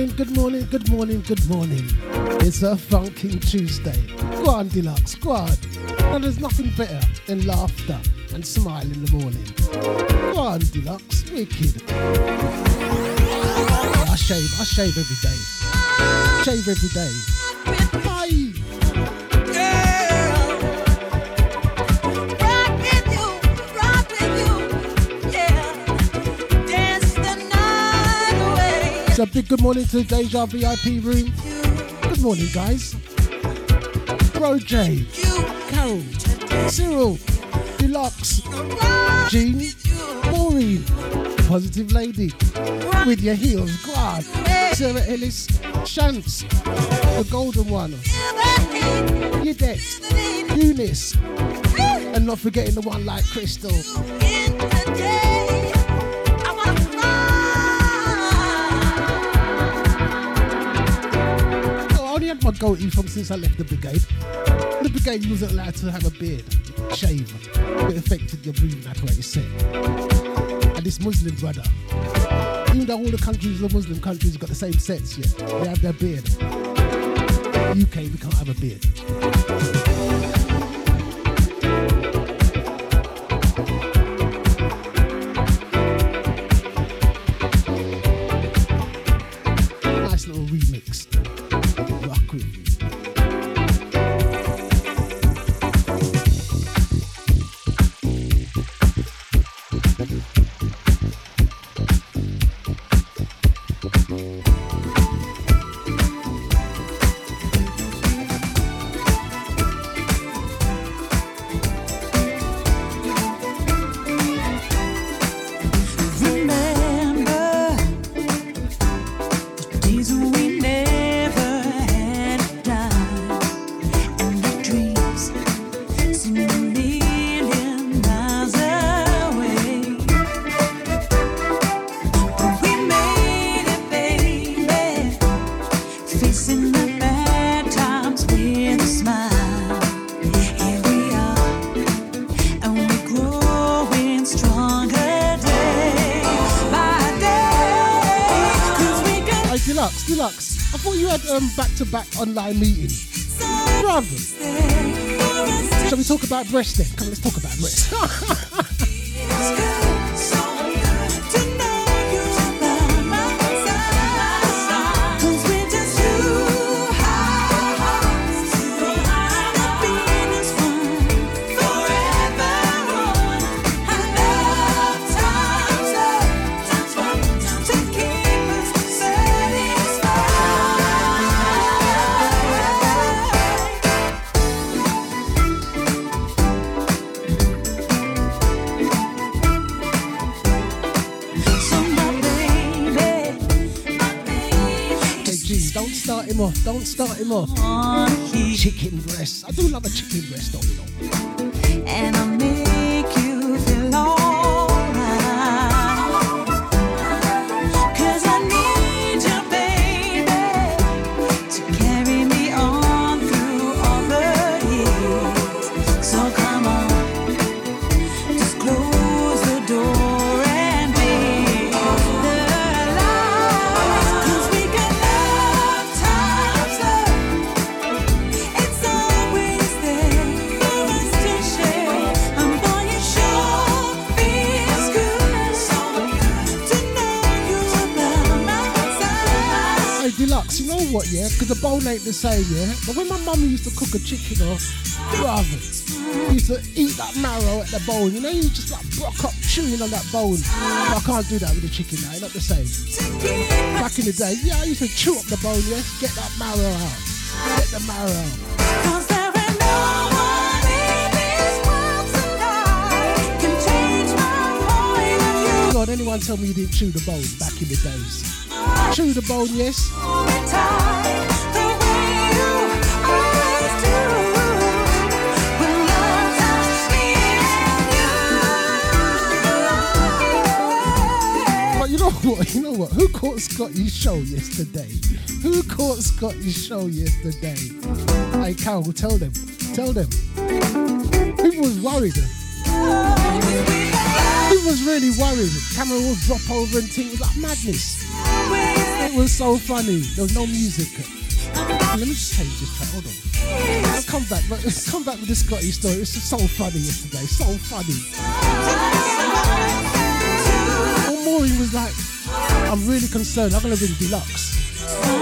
Good morning, good morning, good morning, good morning. It's a funking Tuesday. Go on, Deluxe, go on. And there's nothing better than laughter and smile in the morning. Go on, Deluxe, wicked. I shave, I shave every day. Shave every day. So big good morning to the Deja VIP room. Good morning, guys. Bro J, Carol, Cyril, Deluxe, Jean, Maureen, Positive Lady, with your heels, Guard, Sarah Ellis, Chance, the Golden One, Yudette, Eunice, and not forgetting the one like Crystal. Goatee from since I left the brigade. The brigade you wasn't allowed to have a beard, shave. It affected your breathing apparatus set. And this Muslim brother, even though all the countries, the Muslim countries, got the same sets, yeah, they have their beard. UK, we can't have a beard. Um, back-to-back online meetings. Brother, shall we talk about breast then? Come on, let's talk about breast. the bone ain't the same, yeah? But when my mum used to cook a chicken or brother, used to eat that marrow at the bone, you know, you just like broke up chewing on that bone. But I can't do that with the chicken now, not the same. Back in the day, yeah, I used to chew up the bone, yeah? Get that marrow out. Get the marrow out. 'Cause there ain't no one in this world tonight can change my point of view. God, anyone tell me you didn't chew the bone back in the days? Chew the bone, yes? But you know what? Who caught Scotty's show yesterday? Who caught Scotty's show yesterday? Hey, Carol, tell them. Tell them. People was worried. People was really worried. Camera will drop over and things. Like madness. It was so funny. There was no music. Let me just change this track. Hold on. I'll come back, but come back with the Scotty story. It's so funny yesterday. So funny. Maureen was like, I'm really concerned. I'm gonna ring Deluxe.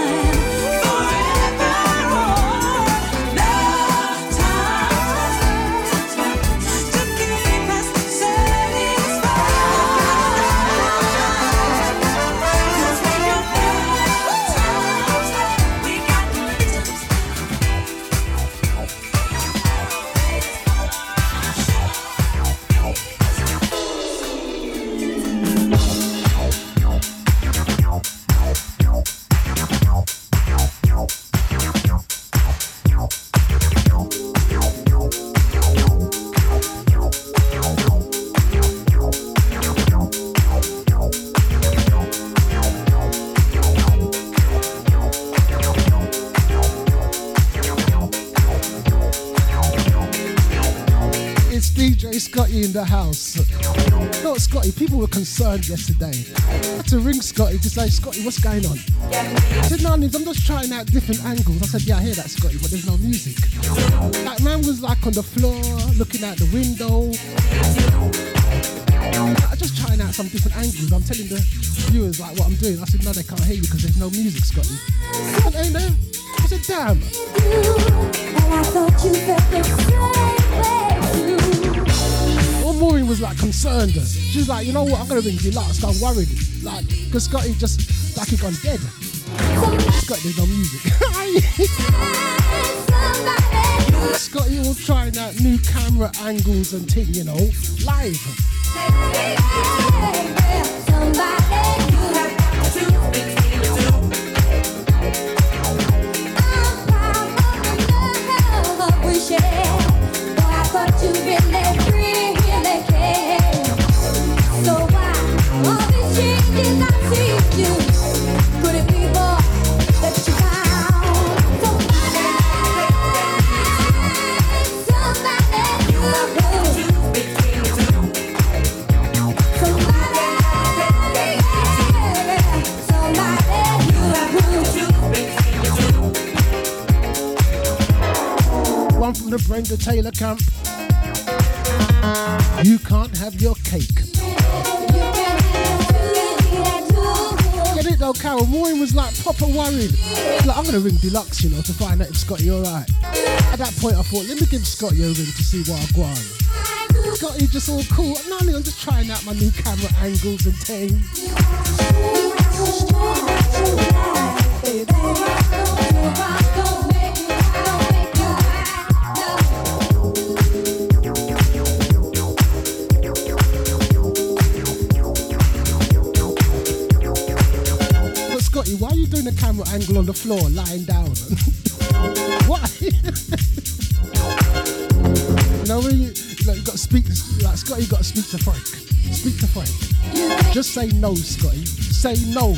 Were concerned yesterday. I had to ring Scotty to say, Scotty, what's going on? I said, no, I'm just trying out different angles. I said, yeah, I hear that, Scotty, but there's no music. That man was like on the floor, looking out the window. I'm just trying out some different angles. I'm telling the viewers like what I'm doing. I said, no, they can't hear you because there's no music, Scotty. I said, ain't there? I said, damn. Maureen was like concerned. She was like, you know what, I'm gonna ring Deluxe. I'm worried. Like, because Scotty just like he gone dead. Scotty, there's no music. Scotty all trying out new camera angles and thing, you know, live. Taylor camp. You can't have your cake. Get it though, Carol. Maureen was like proper worried. Like, I'm gonna ring Deluxe, you know, to find out if Scotty alright. At that point, I thought, let me give Scotty a ring to see what I go on. Scotty just all cool. No, I'm just trying out my new camera angles and things. Doing angle on the floor, lying down? Why? you know when you, know, you got to speak, like Scotty, you got to speak to Frank. Speak to Frank. Just say no, Scotty. Say no.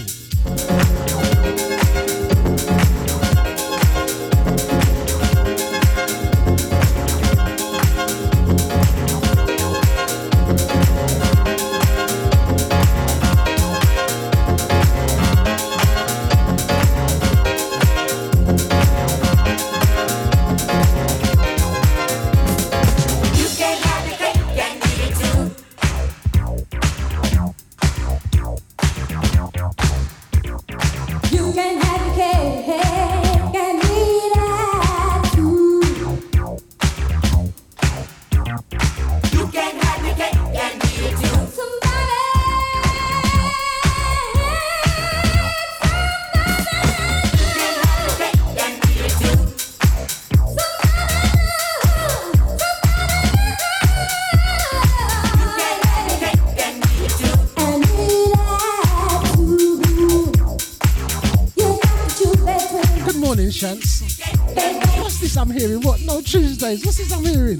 guys, what's this I'm hearing?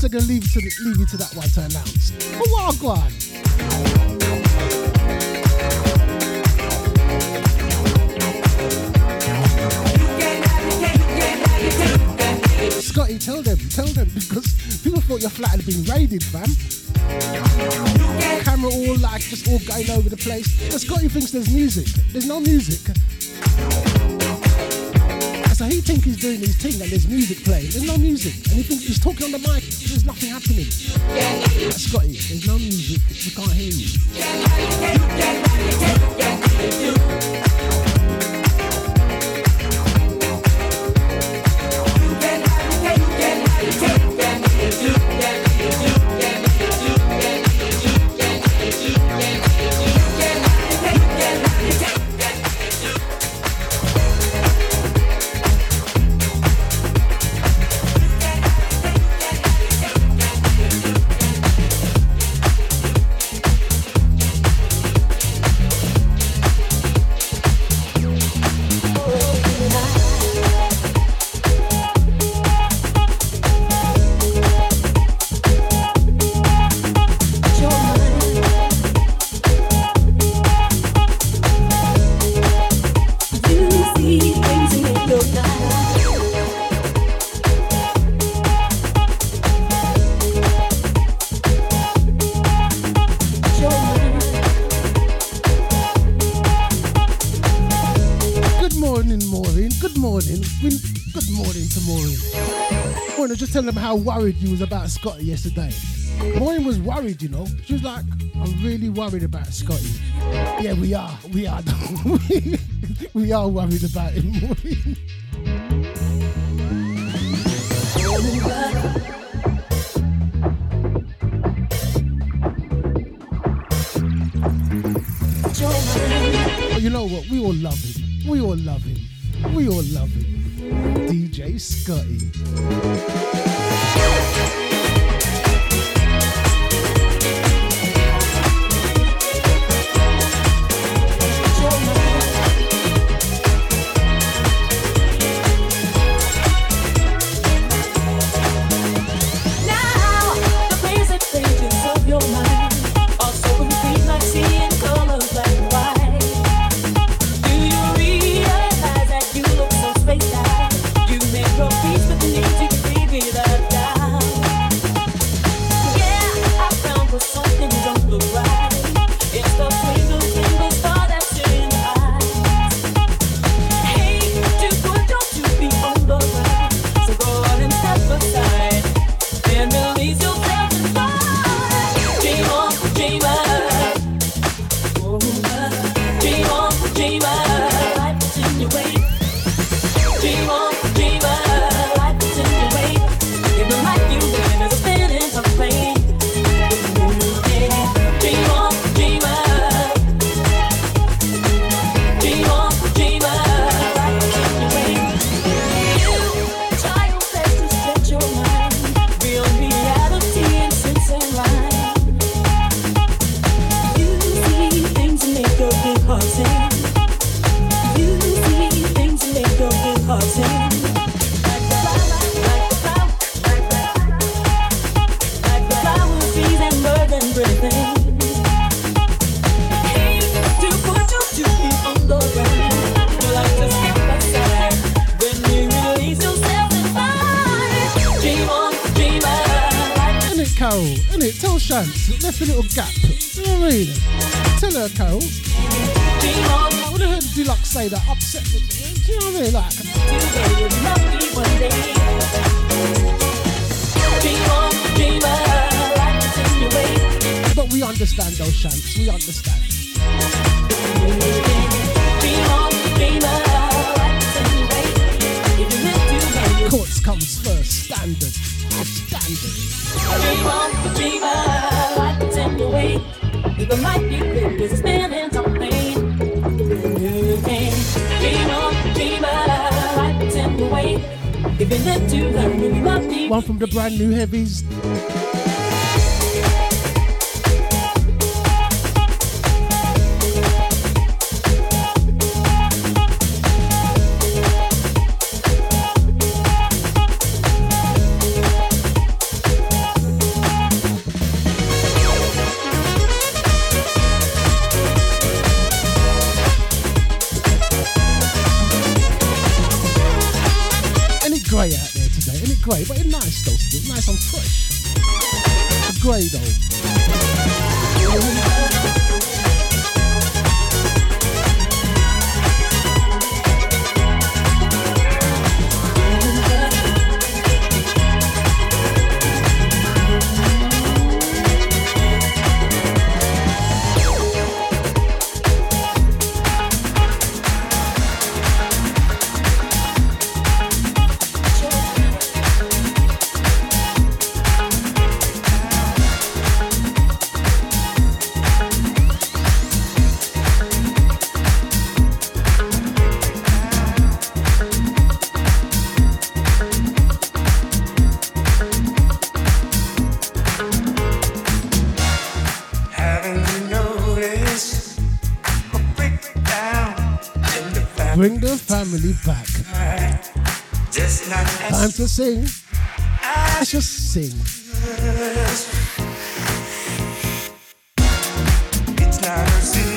So gonna leave you to leave you to that one to announce. A wild one. Scotty, tell them, tell them, because people thought your flat had been raided, fam. Camera all like just all going over the place. But Scotty thinks there's music. There's no music. his thing and there's music playing. There's no music. And he thinks he's talking on the mic, there's nothing happening. worried you was about Scotty yesterday. Maureen was worried, you know. She was like, I'm really worried about Scotty. Yeah, we are. We are. we are worried about him, Maureen. og Bring the family back. Just not Time to sing. Let's just sing. It's not a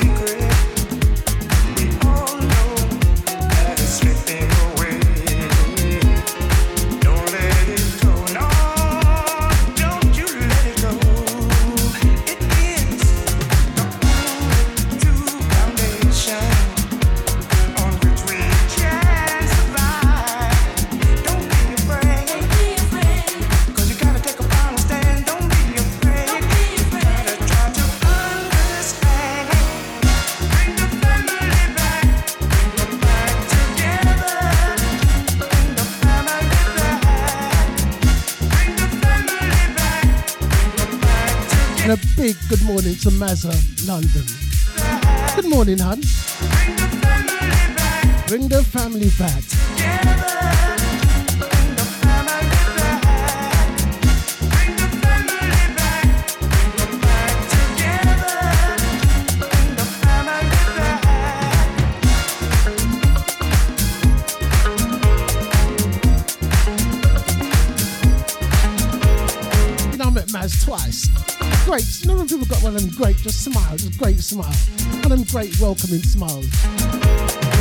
morning to Mazza, London. Good morning, hun. Bring the family back Bring the family back. One of them great, just smiles, just great smile. One of them great welcoming smiles.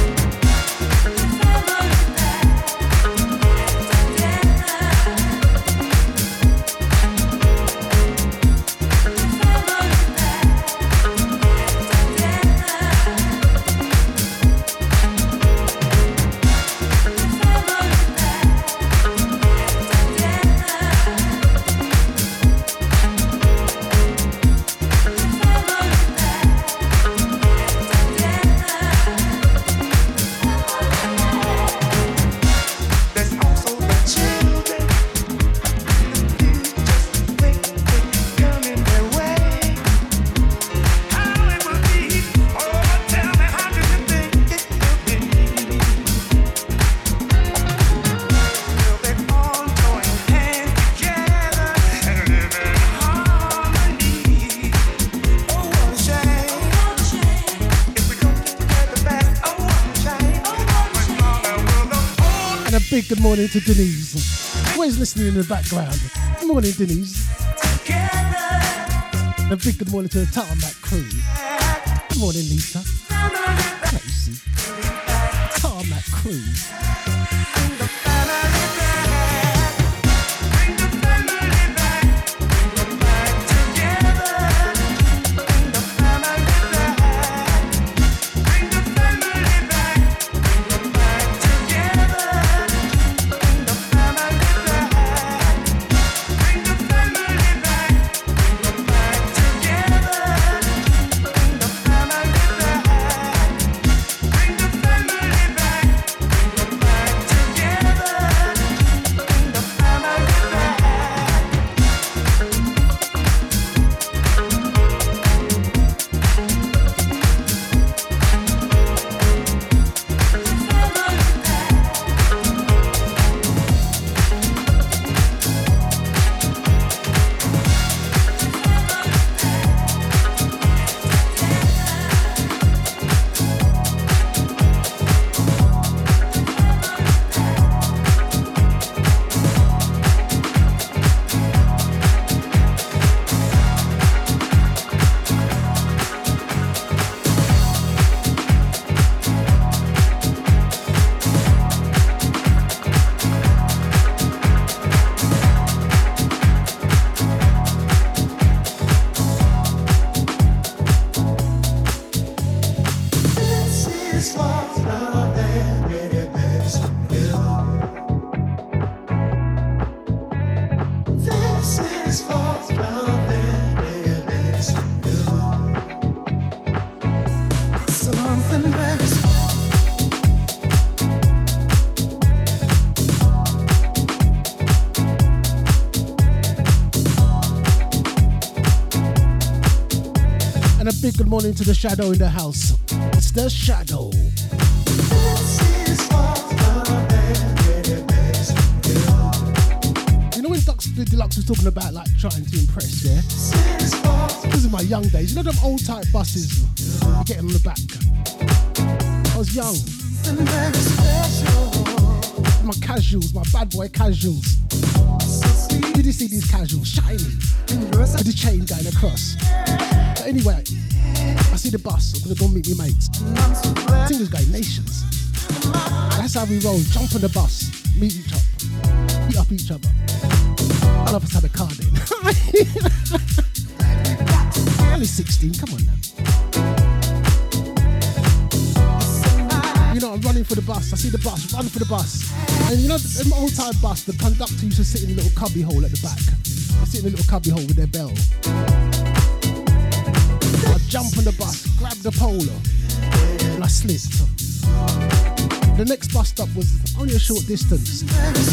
Morning to Denise. Always listening in the background. Good morning, Denise. And a big good morning to the Tarmac crew. Good morning, Lisa. Tracy. Tarmac crew. Morning to the shadow in the house. It's the shadow. You know when Dux, the Deluxe was talking about like trying to impress, yeah? This is my young days. You know them old type buses? You get on the back. I was young. My casuals, my bad boy casuals. Did you see these casuals shining with the chain going across? But anyway, the bus. I'm gonna go meet my mates. Thing is going nations. That's how we roll. Jump on the bus, meet each other, meet up each other. All of us had a car then. Only 16. Come on now. You know, I'm running for the bus. I see the bus, run for the bus. And you know, in my old time bus, the conductor used to sit in a little cubby hole at the back. They sit in a little cubby hole with their bell. The polo, and I slipped. The next bus stop was only a short distance.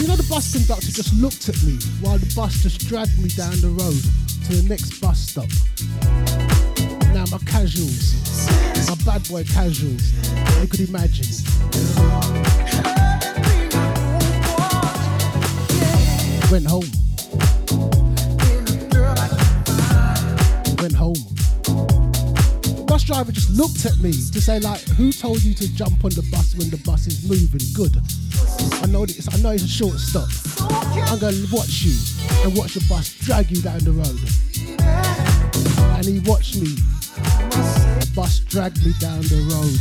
You know, the bus conductor just looked at me while the bus just dragged me down the road to the next bus stop. Now my casuals, my bad boy casuals, you could imagine. Looked at me to say like, who told you to jump on the bus when the bus is moving? Good. I know it's, I know it's a short stop. I'm gonna watch you and watch the bus drag you down the road. And he watched me. The bus dragged me down the road.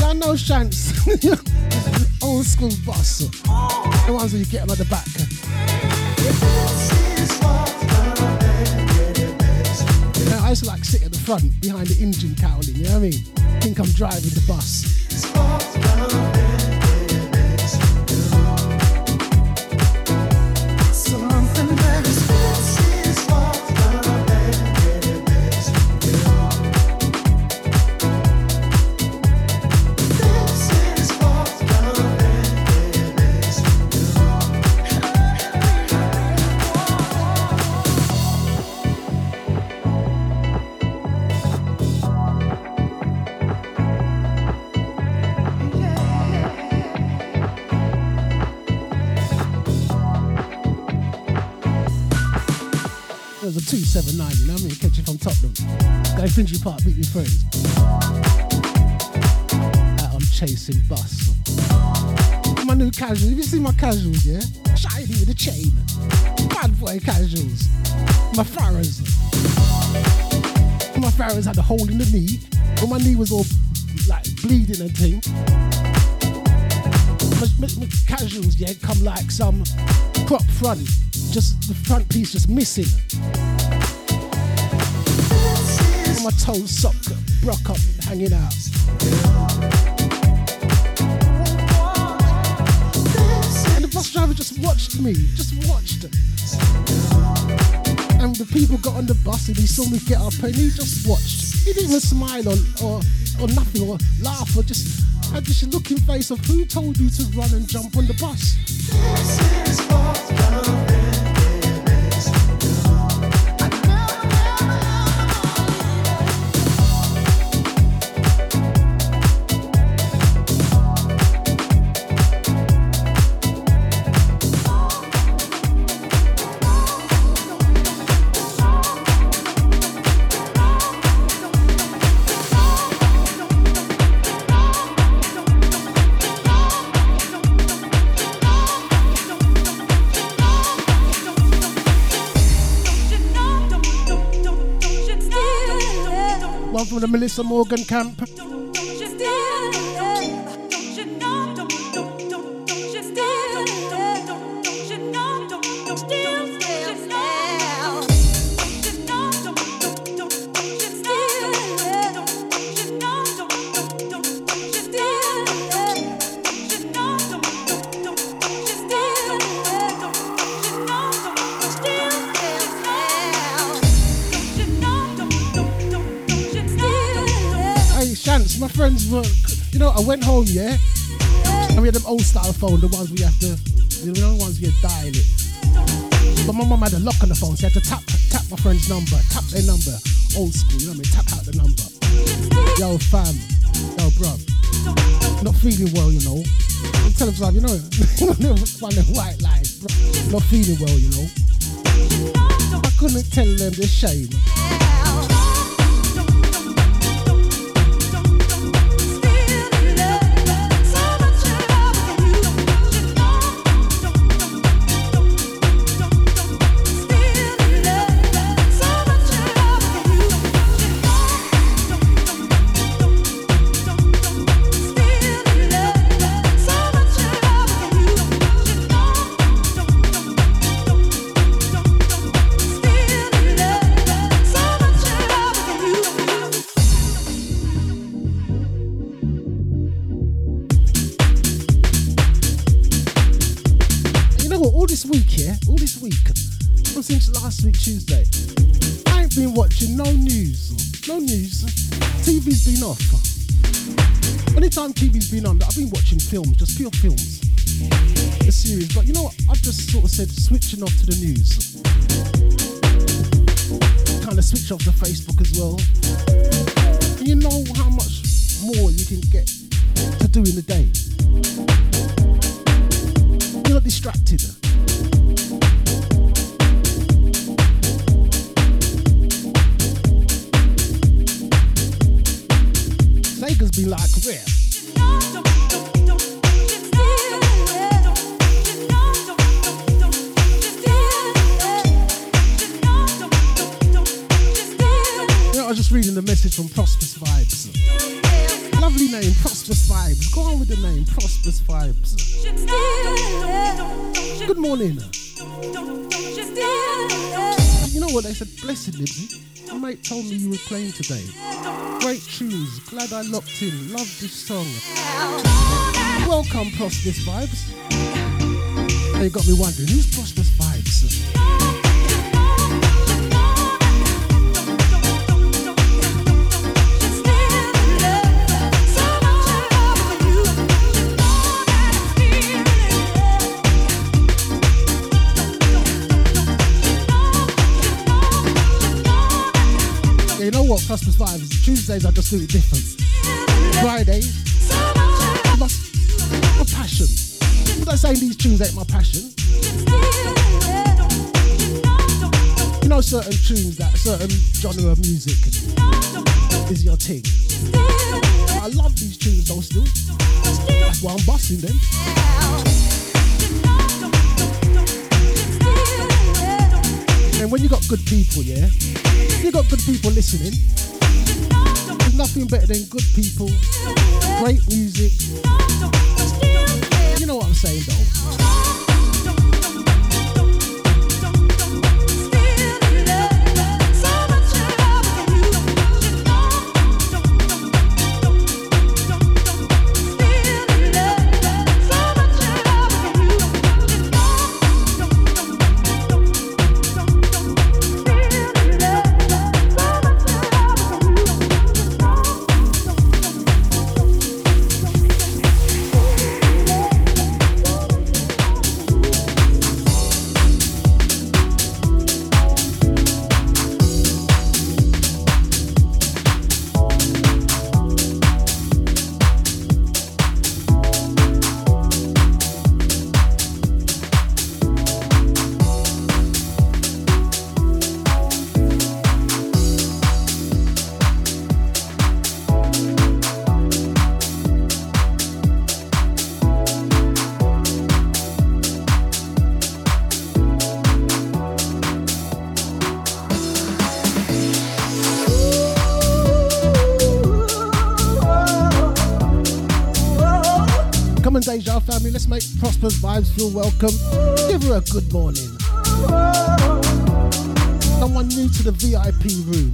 Y'all know Shants. Old school bus. The ones where you get them at the back. Front behind the engine cowling, you know what I mean? Think I'm driving the bus. You know what I mean? Catch you from Tottenham. Go Finchley Park, meet your friends. Out on chasing bus. My new casuals. Have you see my casuals, yeah? Shiny with a chain. Bad boy casuals. My Farahs. My Farahs had a hole in the knee. Well, my knee was all like bleeding and thing. My, my, my casuals, yeah, come like some crop front. Just the front piece just missing. My toe sock broke up, hanging out. And the bus driver just watched me, just watched. And the people got on the bus and he saw me get up and he just watched. He didn't even smile or, or, or nothing or laugh or just had this looking face of who told you to run and jump on the bus. The Melissa Morgan camp. Went home, yeah, and we had them old style phone, the ones we have to, the the ones we had dial it. But my mum had a lock on the phone, so I had to tap, tap my friend's number, tap their number, old school, you know what I mean, tap out the number. Yo, fam, yo, bruv, not feeling well, you know. I'm telling you, you know, one of white lies, bro. Not feeling well, you know. I couldn't tell them the shame. Kind of off to Facebook as well. And you know how much more you can get to do in the day. You're not distracted. Sega's been like rare. Message from Prosperous Vibes. Lovely name, Prosperous Vibes. Go on with the name, Prosperous Vibes. Good morning. You know what they said? Blessed Nibbsy. My mate told me you were playing today. Great tunes. Glad I locked in. Love this song. Welcome, Prosperous Vibes. You got me wondering, who's Prosperous Prosperous Vibes? Tuesdays I just do it different. Friday, my, my passion. I'm saying these tunes ain't my passion. You know certain tunes that certain genre of music is your thing. I love these tunes though still. That's why I'm busting them. And when you got good people, yeah, you got good people listening. There's nothing better than good people, great music. You know what I'm saying though. Prosperous Vibes feel welcome. Give her a good morning. Someone new to the VIP room.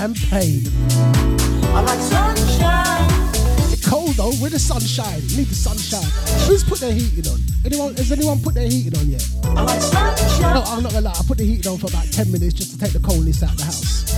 And Pain. I like sunshine. Cold though, with the sunshine. Need the sunshine. Who's put their heating on? Anyone? Has anyone put their heating on yet? I like sunshine. No, I'm not gonna lie. I put the heating on for about 10 minutes just to take the coldness out of the house.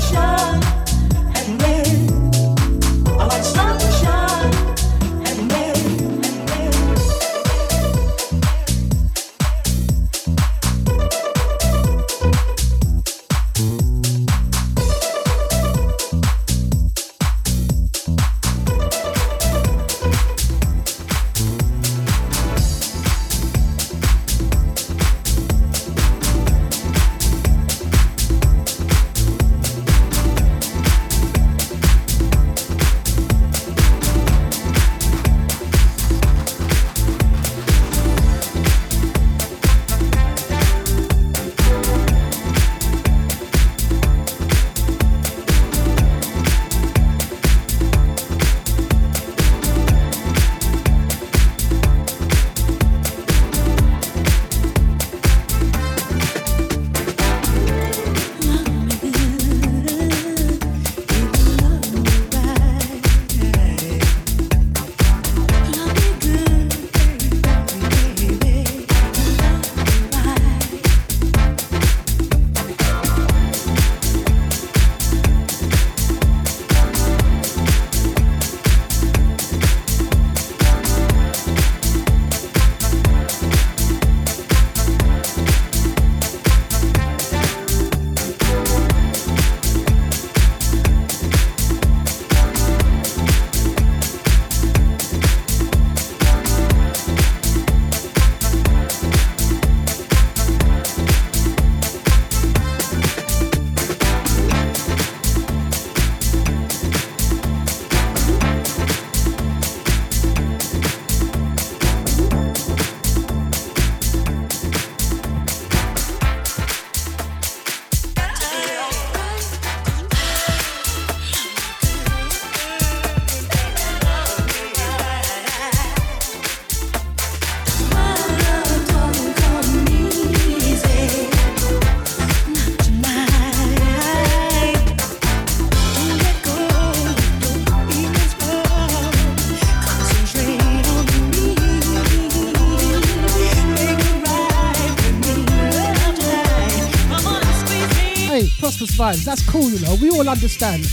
That's cool, you know. We all understand.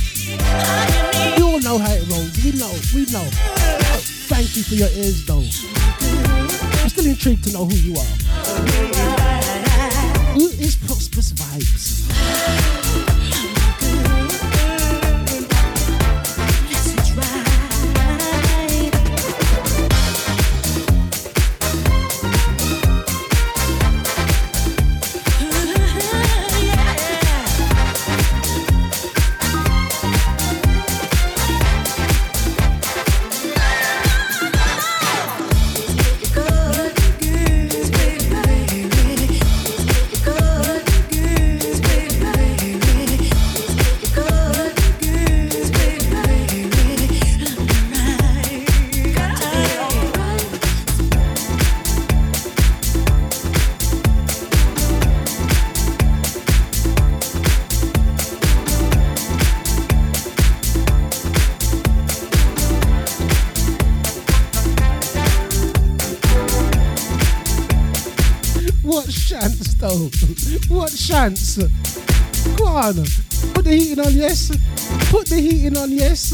We all know how it rolls. We know. We know. Thank you for your ears, though. I'm still intrigued to know who you are. Who is Chance? Go on. Put the heating on, yes. Put the heating on, yes.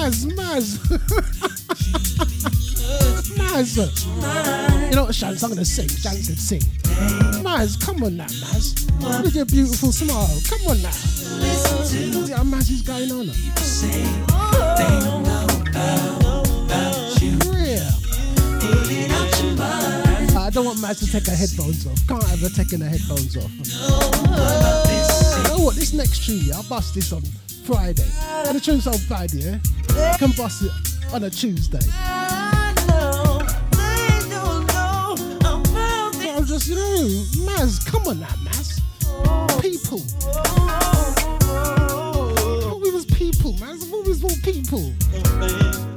Maz, Maz. Maz. You know what, Shans? I'm going to sing. Shans said sing. Maz, come on now, Maz. Look at your beautiful smile. Come on now. See how Maz is going on. Oh. I don't want Maz to take her headphones off. Can't have her taking her headphones off. You know what? This next tune, yeah, I'll bust this on Friday. And the tune's on Friday, yeah? can bust it on a Tuesday. Know, I'm just, you know, Maz, come on now, Maz. People. Oh, oh, we was people, Maz. We was all people.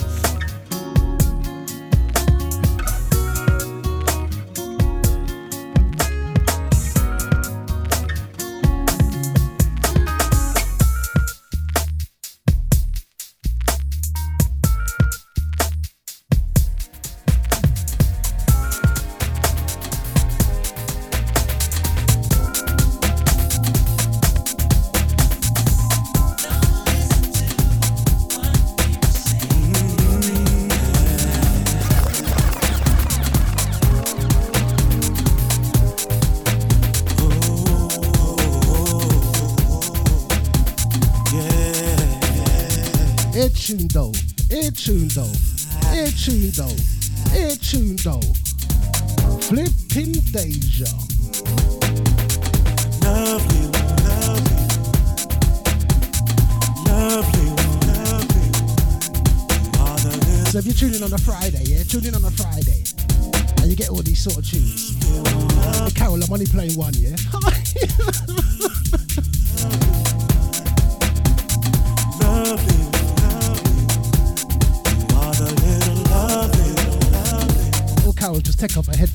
tuned though. Air tuned though. Flipping Deja. Lovely. So if you're tuning on a Friday, yeah, tune in on a Friday. And you get all these sort of tunes. Hey, Carol, I'm only playing one, yeah? Tech Kopf erhält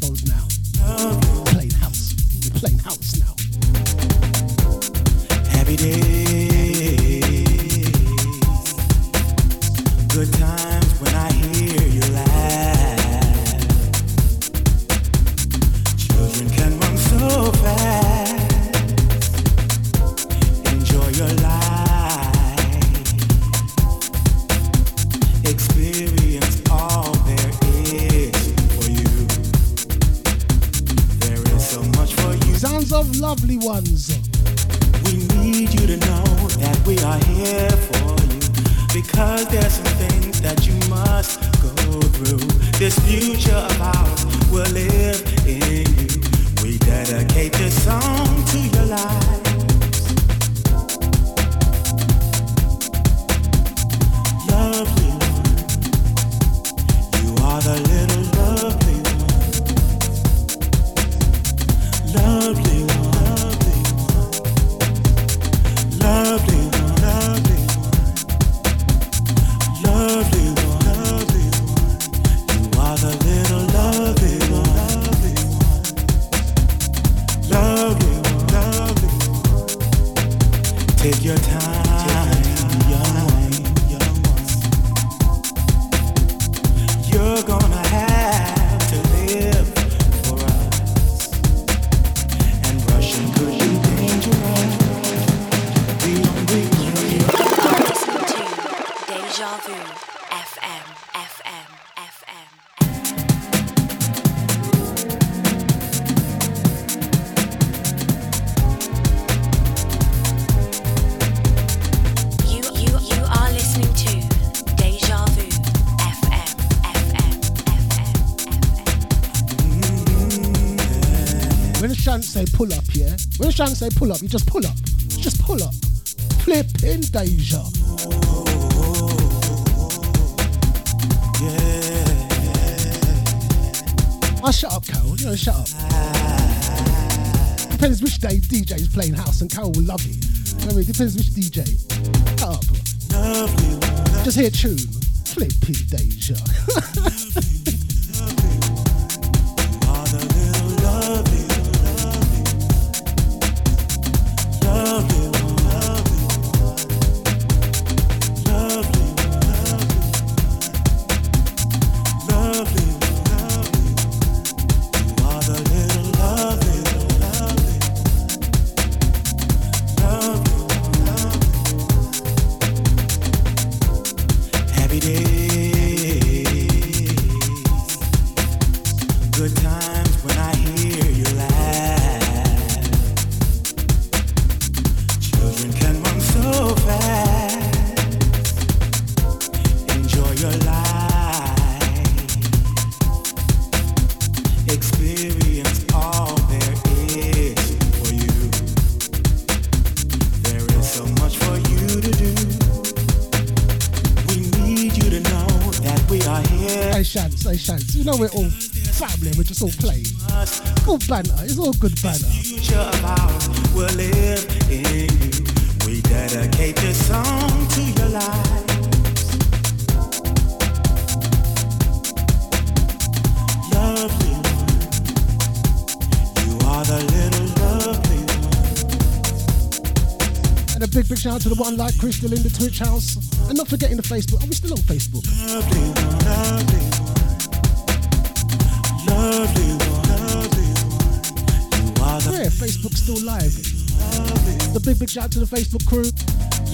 Take your time. When Shan say pull up, you just pull up. Just pull up. Flipping Deja. Yeah. I shut up, Carol. You know, shut up. Depends which day DJ is playing house, and Carol will love you. I mean, depends which DJ. Shut up. Just hear a tune. in Deja. out to the one like Crystal in the Twitch house. And not forgetting the Facebook. Are we still on Facebook? Lovely, lovely, lovely, yeah, Facebook's still live. The big, big shout out to the Facebook crew.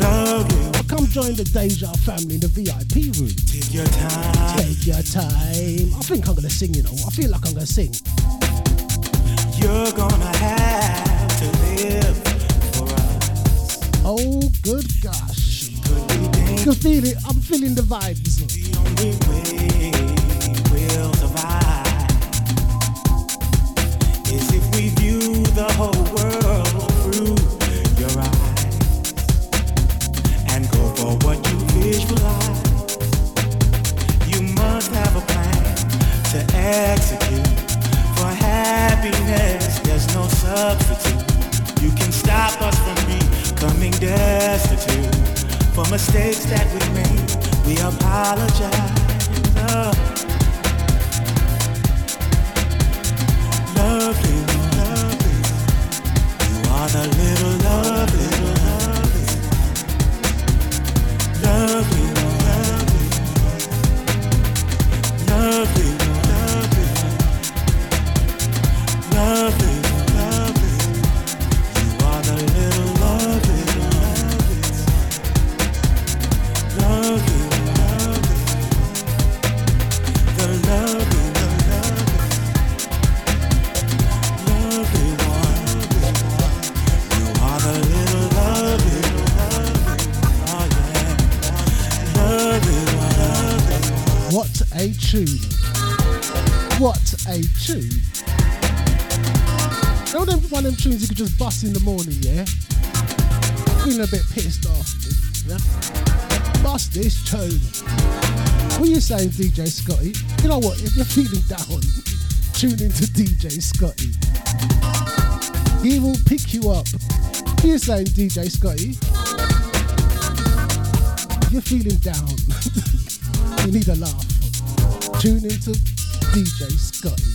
Well, come join the Deja family in the VIP room. Take your time. Take your time. I think I'm going to sing, you know. I feel like I'm going to sing. You're going to have feel it. I'm feeling the vibes. getting started. Bust this tune. What are you saying, DJ Scotty? You know what? If you're feeling down, tune into DJ Scotty. He will pick you up. What are you saying, DJ Scotty? You're feeling down. you need a laugh. Tune into DJ Scotty.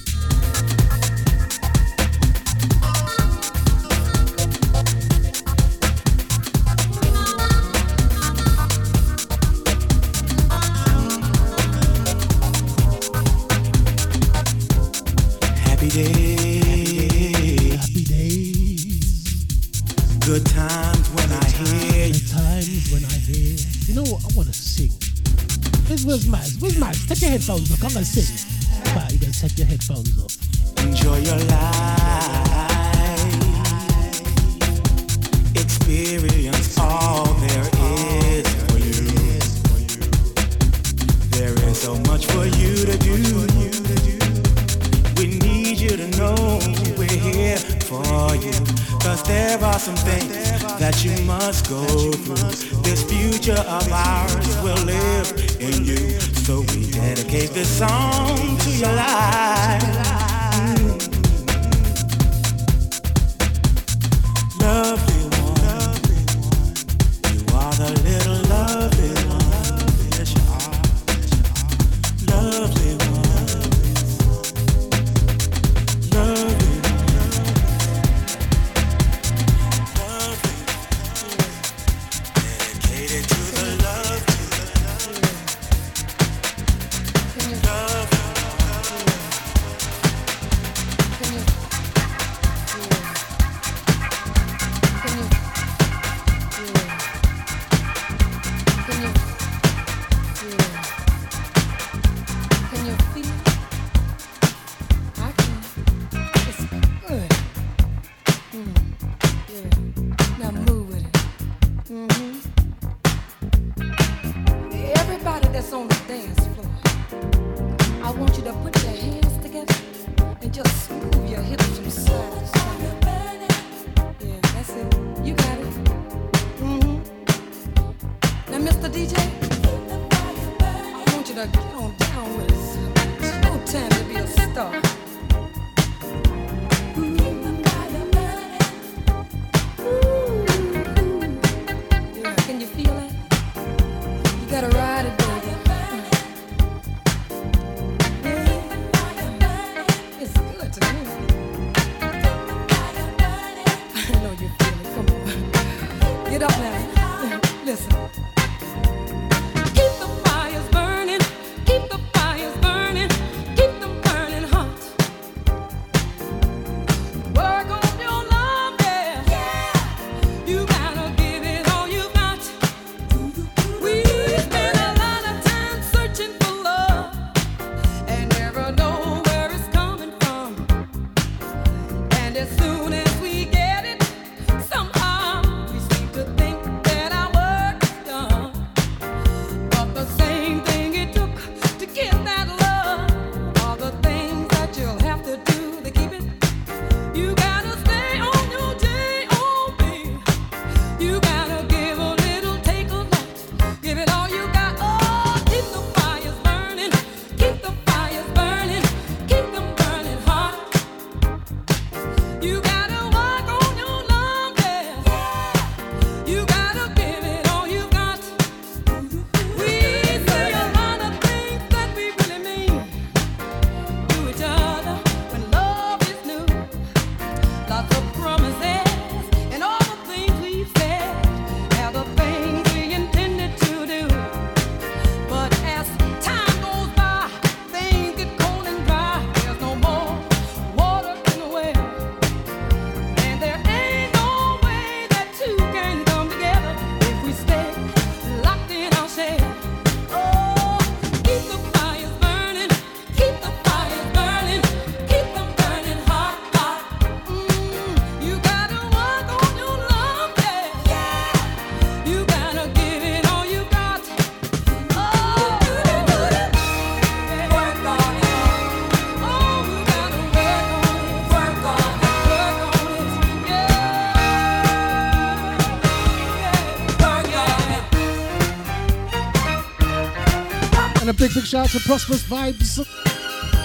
big, big shout out to Prosperous Vibes.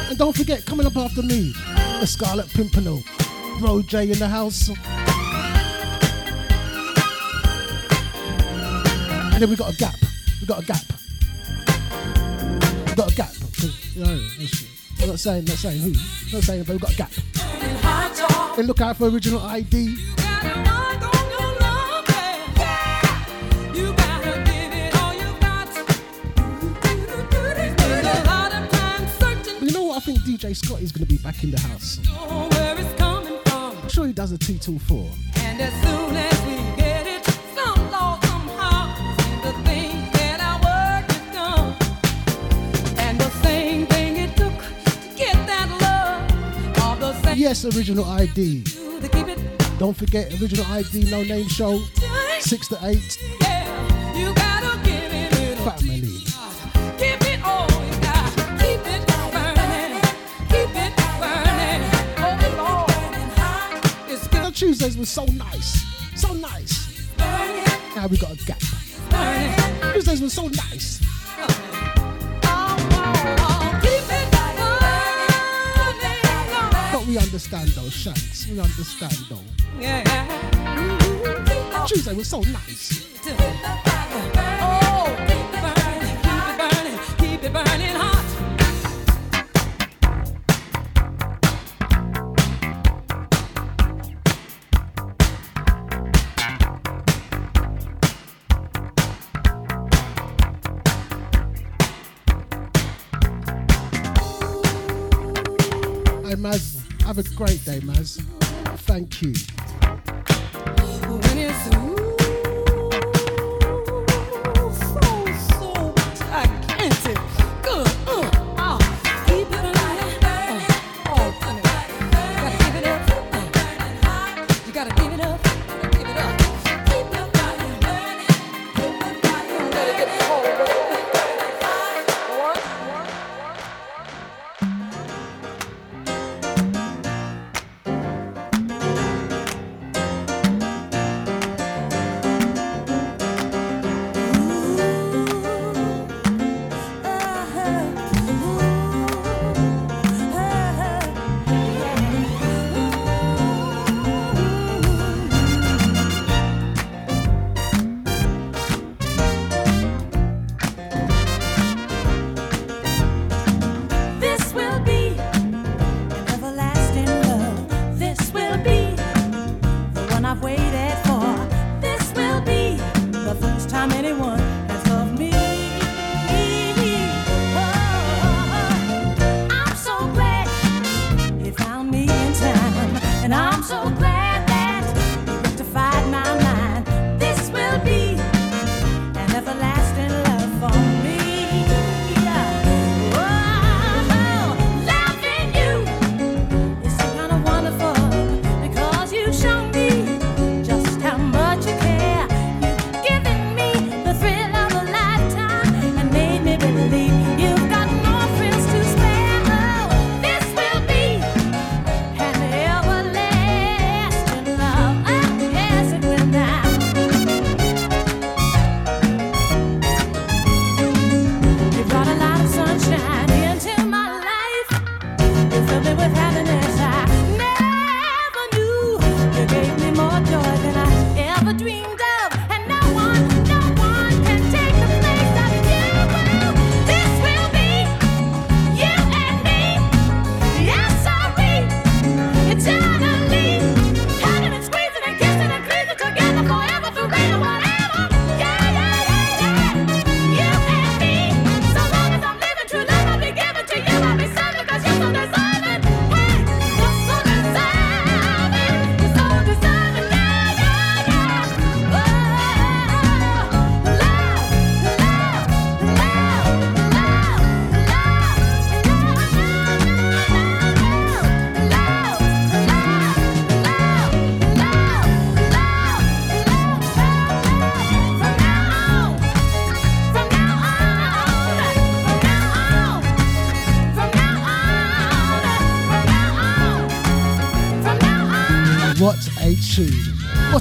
And don't forget, coming up after me, the Scarlet Pimpernel, Bro J in the house. And then we got a gap. We got a gap. We got a gap. You know, I'm not saying, not saying who, not saying, but we got a gap. And look out for original ID. going to be back in the house. I'm sure he does a 224. And as soon as we get it, some law somehow, that work is. And the same thing it took to get that love. The yes, original ID. Don't forget, original ID, no name show, 6 to 8. was so nice. So nice. Now we got a gap. These days was so nice. But we understand though, Shanks. We understand though. Yeah. Tuesday was so nice. Have a great day, Maz. Thank you.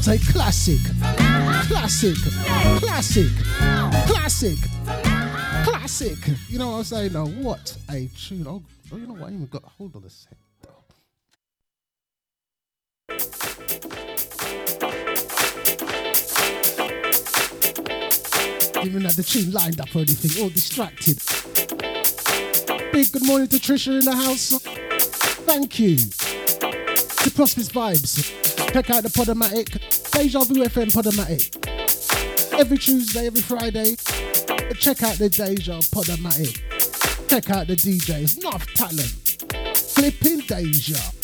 out a classic, classic, classic, classic, classic. You know what I'm saying? Now, what a tune! Oh, oh you know what? I even got hold on a sec. Even had the tune lined up or anything, all distracted. Big good morning to Trisha in the house. Thank you. The Prosperous Vibes. Check out the Podomatic. Deja Vu FM Podomatic. Every Tuesday, every Friday, check out the Deja Podomatic. Check out the DJs, not talent. Flipping Deja.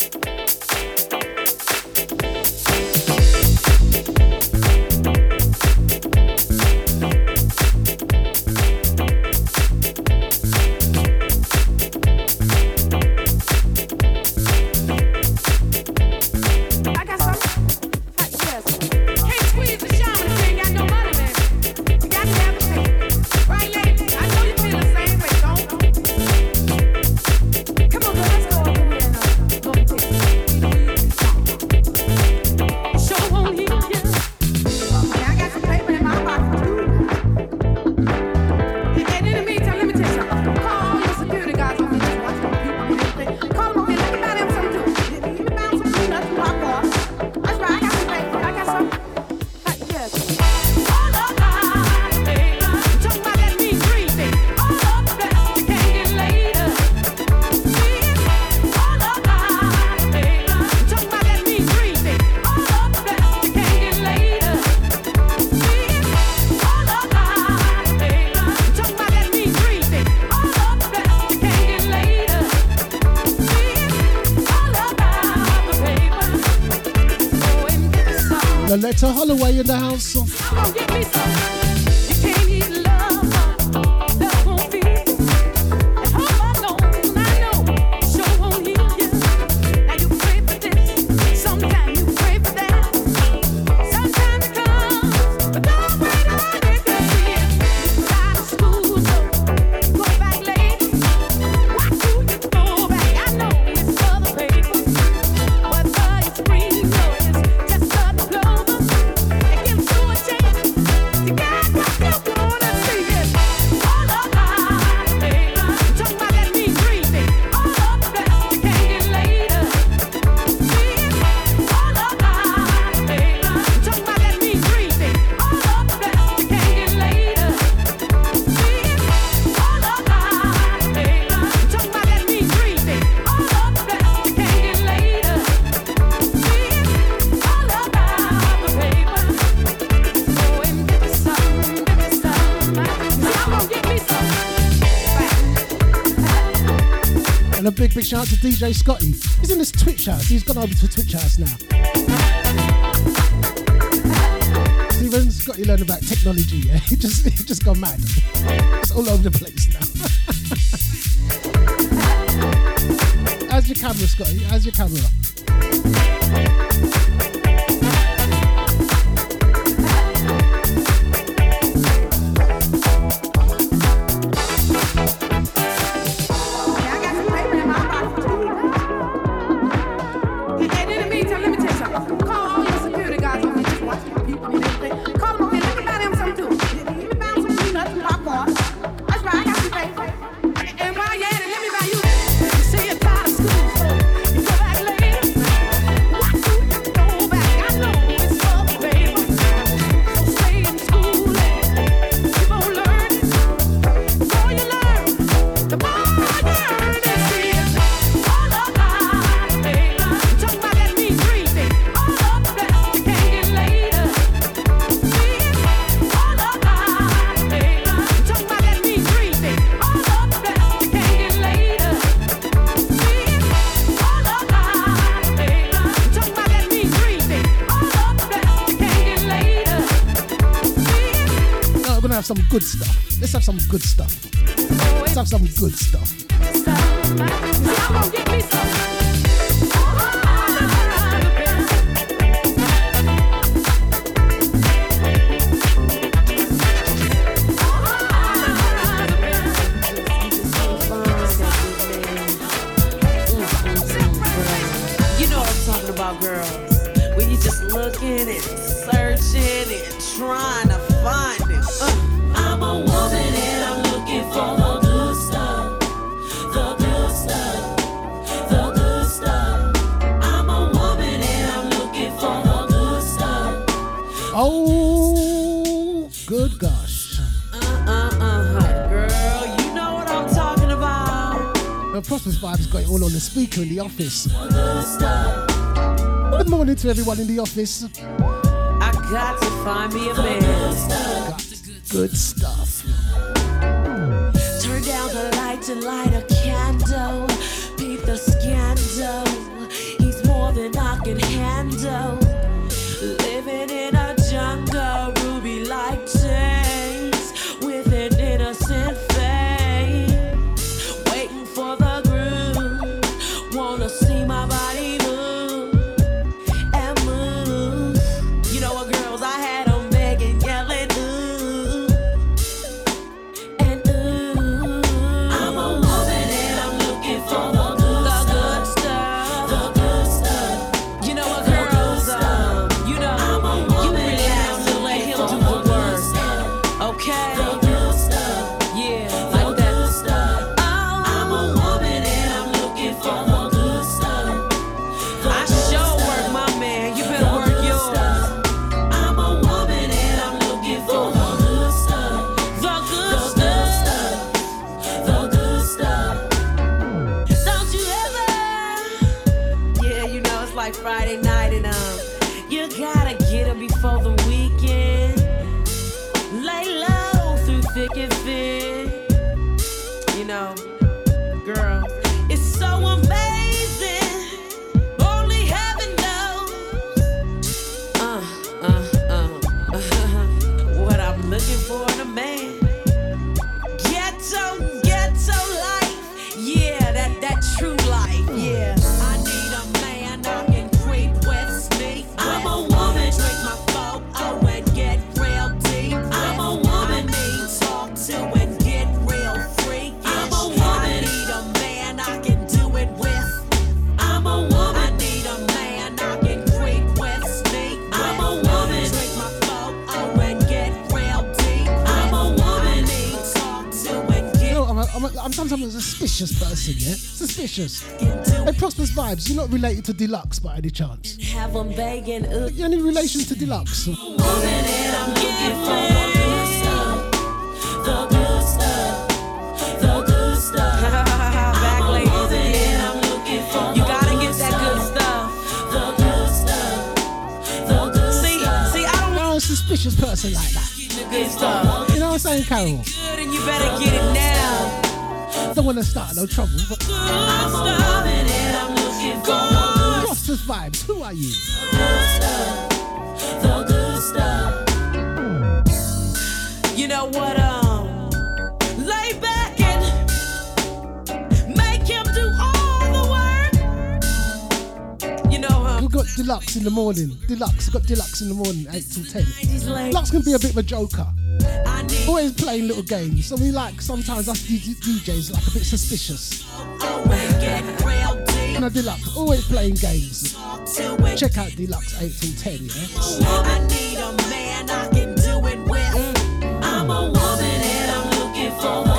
Peter Holloway in the house. DJ Scotty. He's in his Twitch house. He's gone over to Twitch house now. See, Scotty learned about technology, yeah, he just he just gone mad. It's all over the place now. How's your camera, Scotty? How's your camera? good stuff. Let's have some good stuff. Let's have some good stuff. all on the speaker in the office. Good morning to everyone in the office. I got to find me a man. Good stuff. Turn down the lights and light. suspicious person, yeah? Suspicious. Hey, Prosperous Vibes, you're not related to Deluxe by any chance. Have them begging. You're only relation to Deluxe. suspicious person like that. You know what I'm saying, Carol? Good and you better get it now. I don't want to start no trouble. But I'm a woman and I'm looking for more. Roster's vibes. Who are you? The good stuff. The good stuff. You know what? Um, lay back and make him do all the work. You know. Um, we got deluxe in the morning. Deluxe. We got deluxe in the morning, eight till ten. Deluxe can be a bit of a joker always playing little games. So we like sometimes us DJs like a bit suspicious. And I Deluxe always playing games. Check out Deluxe 8 till 10, yeah? I'm a woman and I'm looking for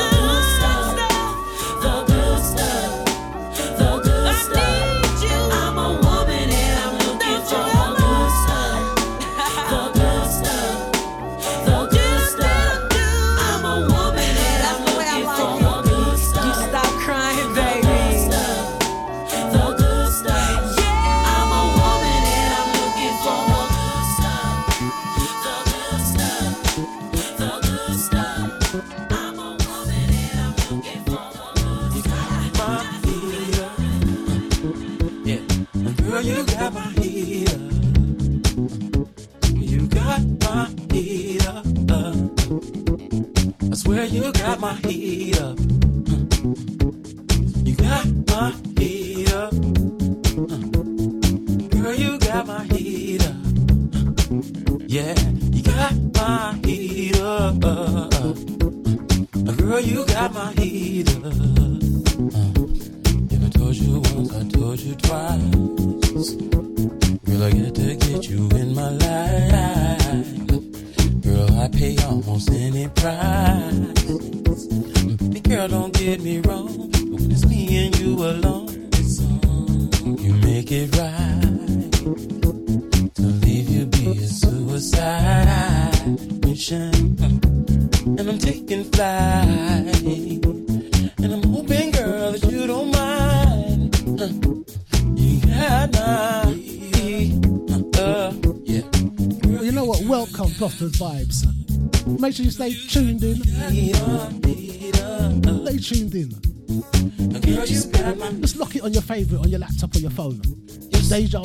my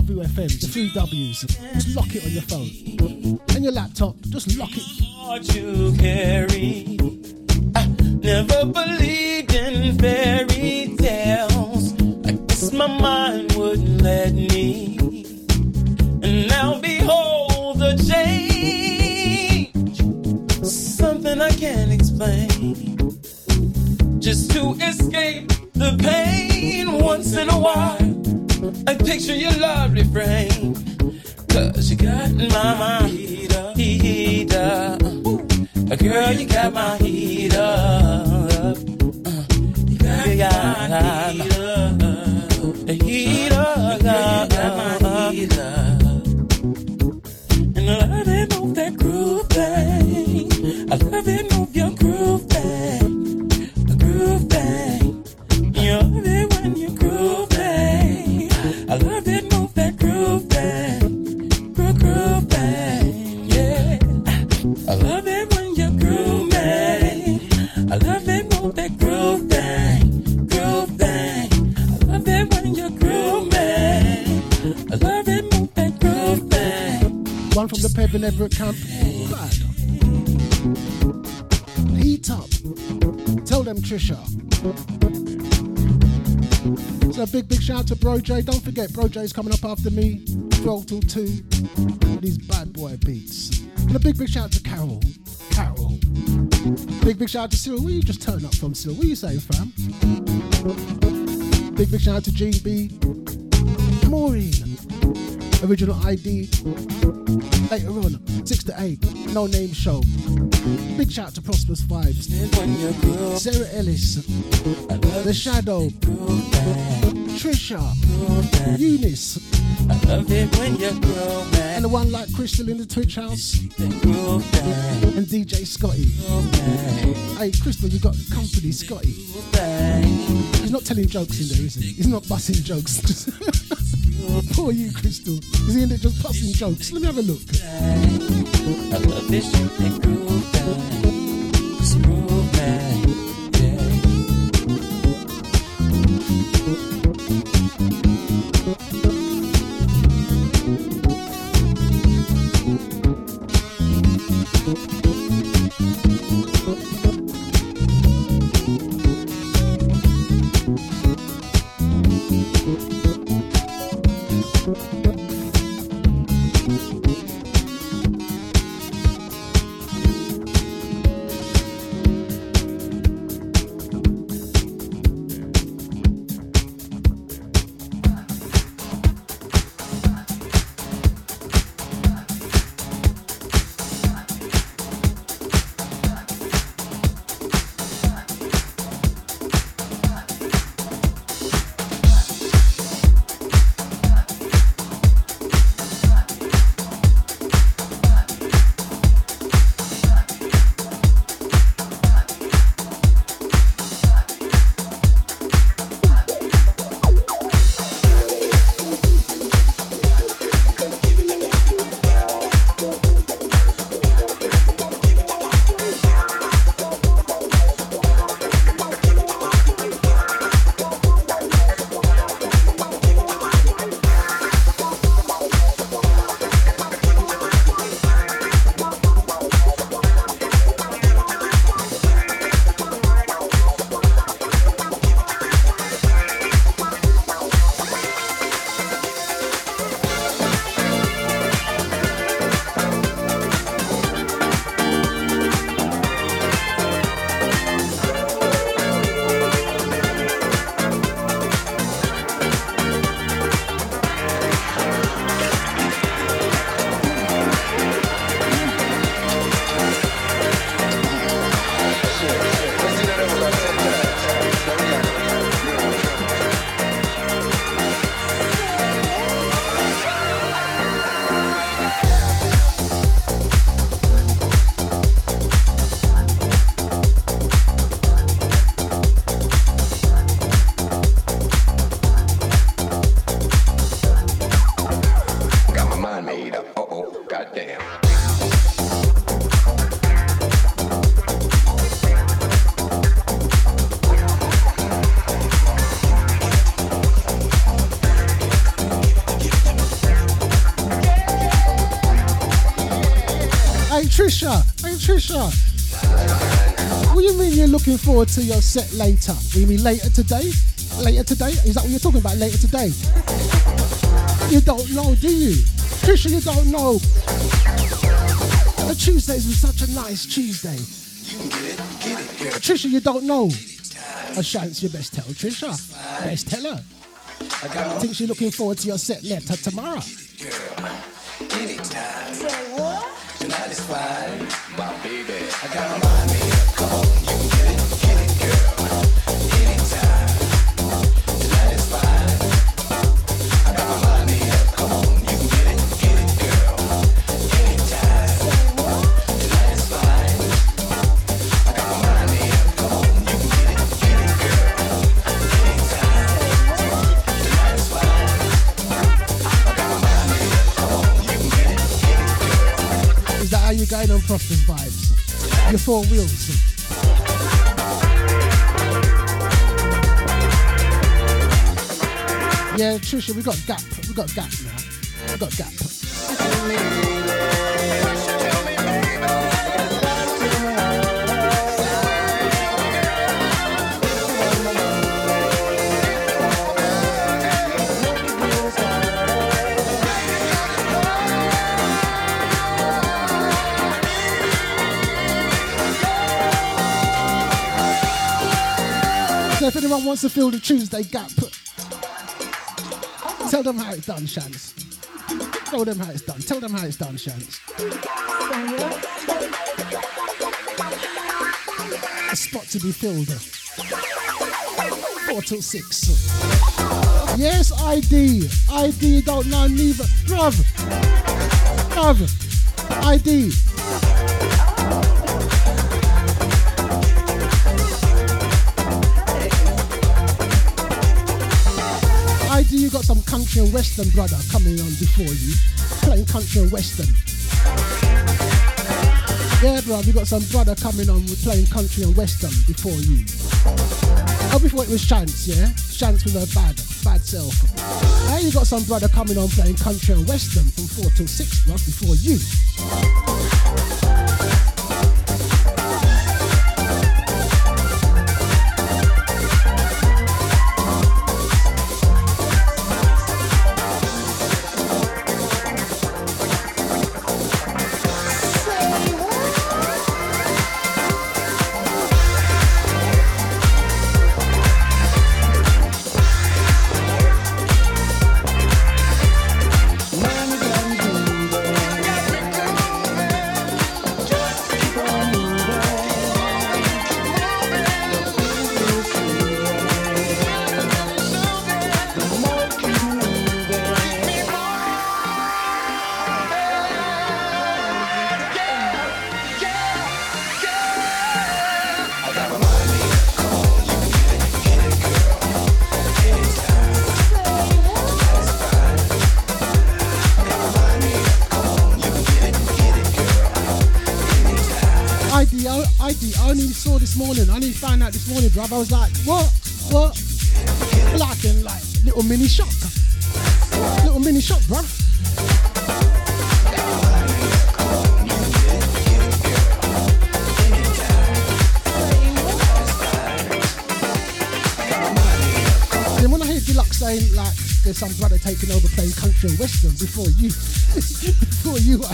The three W's. Just lock it on your phone. And your laptop, just lock it. And Pevin camp. Bad. Heat up. Tell them Trisha. So a big, big shout out to Bro J. Don't forget, Bro J's coming up after me, 12 till 2, with these bad boy beats. And a big, big shout out to Carol. Carol. Big, big shout out to Cyril. Where you just turn up from, Cyril? What you saying, fam? Big, big shout out to Gene B. Maureen. Original ID. Later on, 6 to 8. No name show. Big shout out to Prosperous Vibes. Sarah Ellis. The Shadow. Trisha. Eunice. And the one like Crystal in the Twitch house. And DJ Scotty. Hey, Crystal, you got company, Scotty. He's not telling jokes in there, is he? He's not busting jokes. Poor you, Crystal. Is he in there just busting jokes? Let me have a look. I love this forward to your set later? What you mean later today? Later today? Is that what you're talking about? Later today? You don't know, do you? Trisha, you don't know. The Tuesdays was such a nice Tuesday. Get it, get it, Trisha, you don't know. A chance you best tell Trisha. Best tell her. I think she's looking forward to your set later tomorrow. Yeah, Trisha, we got gap. We got gap now. We got gap. Anyone wants to fill the Tuesday gap, tell them how it's done, Shans. Tell them how it's done. Tell them how it's done, Shans. A spot to be filled. Four till six. Yes, ID. ID don't know neither. Bruv. Bruv. ID, country and western brother coming on before you, playing country and western. Yeah, bro, we got some brother coming on with playing country and western before you. Oh, before it was Chance, yeah? Chance with her bad, bad self. Now you got some brother coming on playing country and western from 4 till 6, bro, before you. This morning. I only find out this morning, bruv. I was like, what? What? In like little mini shock. Little mini shock, bruv. Then when I hear Deluxe saying like there's some brother taking over playing country and western before you, before you, I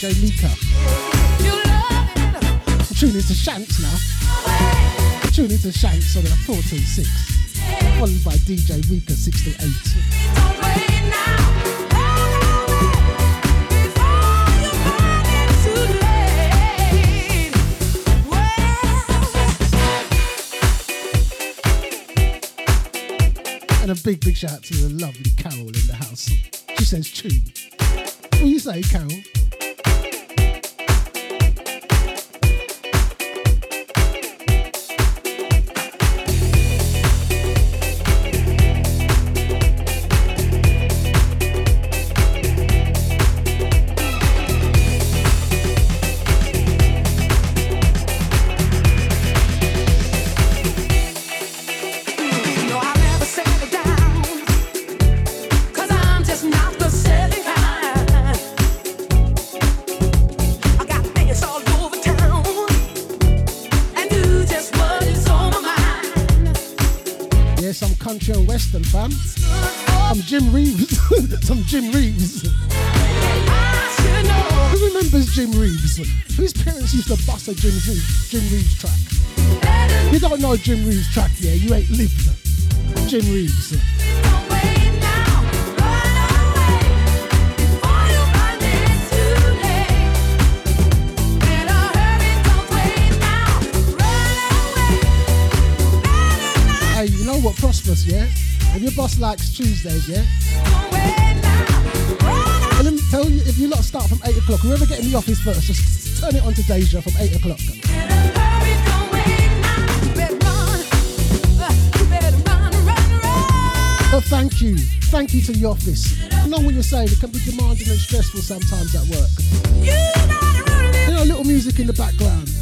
DJ Mika. I'm tuning to Shanks now. I'm tuning to Shanks on the 4 till 6. Followed by DJ Mika 6 to 8. And a big, big shout out to the lovely Carol in the house. She says tune. What you say, Carol? Some Jim Reeves. I'm Jim Reeves. Who remembers Jim Reeves? Whose parents used to bust a Jim Reeves, Jim Reeves track? You don't know Jim Reeves track, yeah? You ain't lived. Jim Reeves. Hey, you know what? Prosperous, yeah? If your boss likes Tuesdays, yeah? Don't wait now, Tell him, tell you, if you lot start from 8 o'clock, whoever get in the office first, just turn it on to Deja from 8 o'clock. But thank you. Thank you to the office. I know what you're saying. It can be demanding and stressful sometimes at work. You gotta run it, You know, a little music in the background.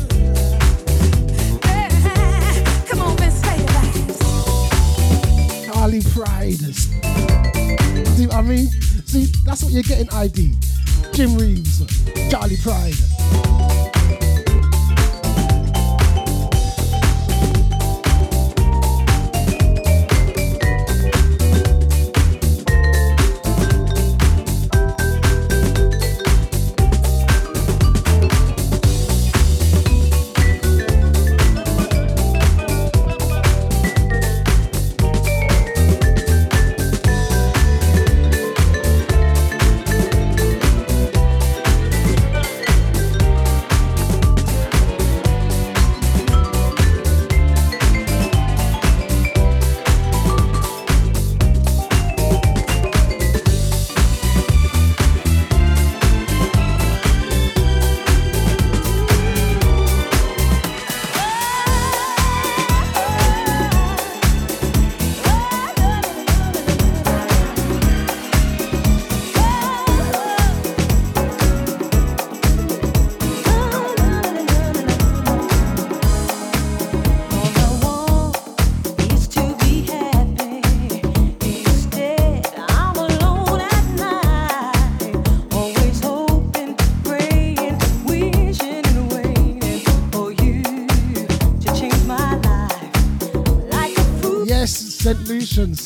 Pride. See what I mean? See, that's what you're getting ID. Jim Reeves, Charley Pride.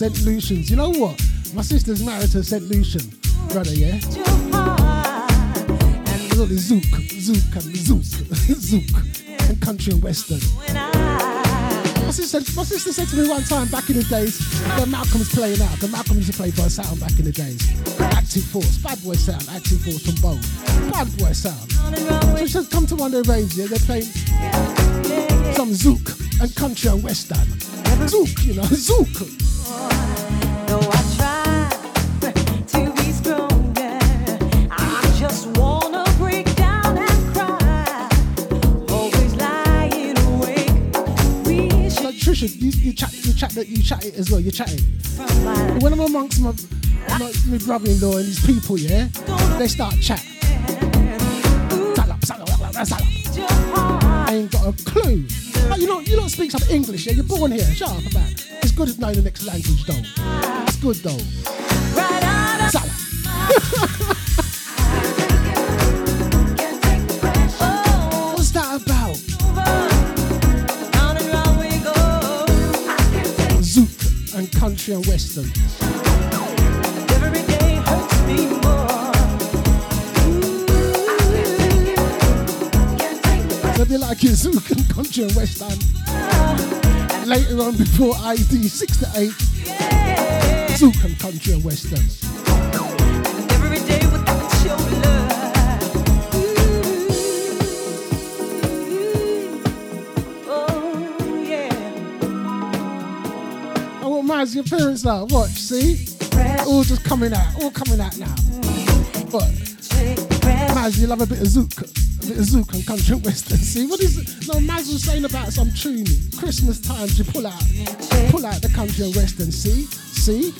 St. Lucians. You know what? My sister's married to St. Lucian brother, yeah? There's all this Zouk, Zouk and Zouk, Zouk, and country and western. My sister, my sister said to me one time back in the days, when Malcolm's playing out, the Malcolm used to play for a sound back in the days. Active Force, Bad Boy Sound, Active Force from Bone. Bad Boy Sound. So she said, come to one of the raves, yeah, they're playing some Zouk and country and western. Zouk, you know, Zouk. You, you chat, you chat you chat it as well. You chat it. When I'm amongst my my, my brother-in-law and his people, yeah, they start chat. I ain't got a clue. Like, you don't you don't speak some English, yeah? You're born here. Shut up about. it. It's good knowing the next language, though. It's good though. country and western. It'll like country and west end. Later on, before ID 6 to 8, Yazuka country and western. And every day without your love. Your parents are? Watch, see? All just coming out, all coming out now. What? Maz, you love a bit of Zouk. A bit of Zouk and Country Western. See, what is it? No, Maz was saying about some tuning. Christmas times, you pull out, pull out the Country and Western. See? See?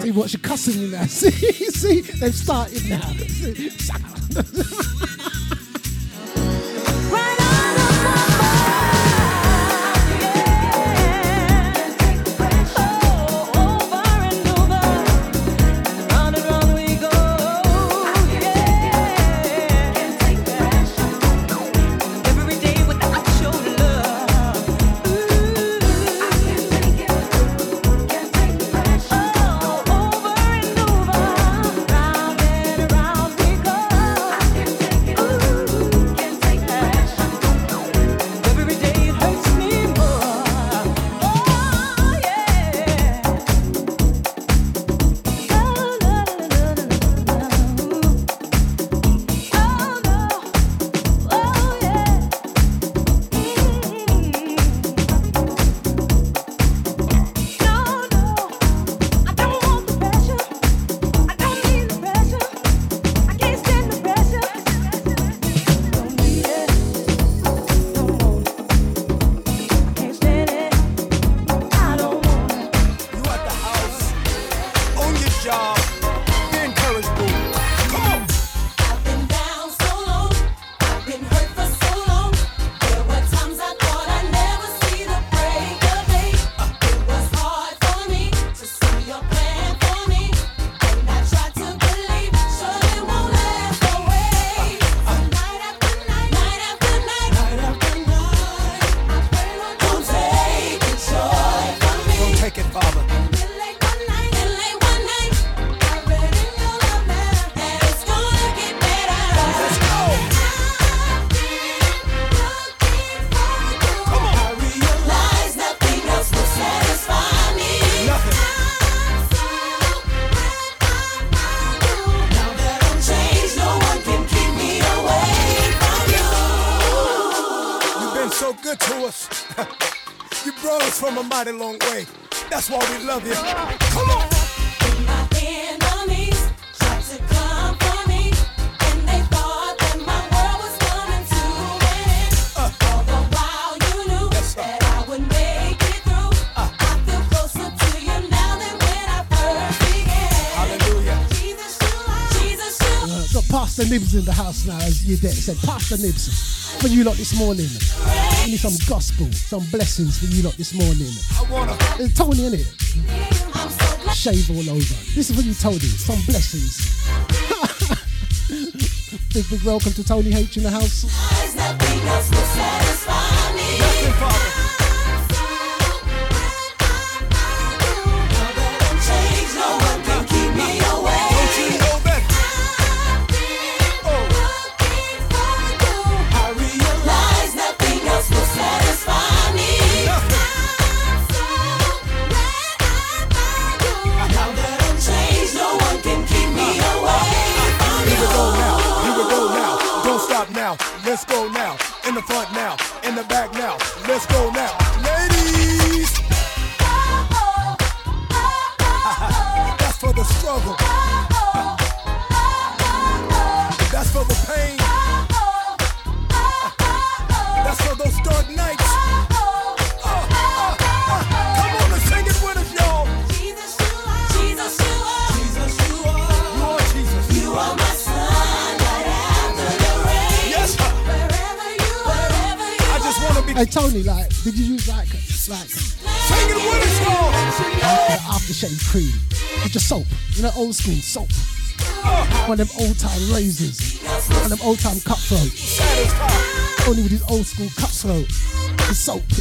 See what you're cussing you now. See, see, they've started now. mighty long way. That's why we love you. Come on. My enemies tried to come for me, and they thought that my world was coming to an end. All the while you knew that I would make it through. I feel closer to you now than when I first began. Hallelujah. Jesus, you are. Jesus, you Uh, got Pastor Nibs in the house now, as you did said. Pastor Nibs, for you lot this morning. We need some gospel, some blessings for you lot this morning. I wanna. It's Tony, innit? So. Shave all over. This is what you told him. Some blessings. big, big welcome to Tony H in the house. Use like, like Sing it with us, y'all. uh, aftershave cream with your soap? You know, old school soap. One of them old time razors. One of them old time cutthroat. Satisfied. Only with his old school cutthroat. The soap.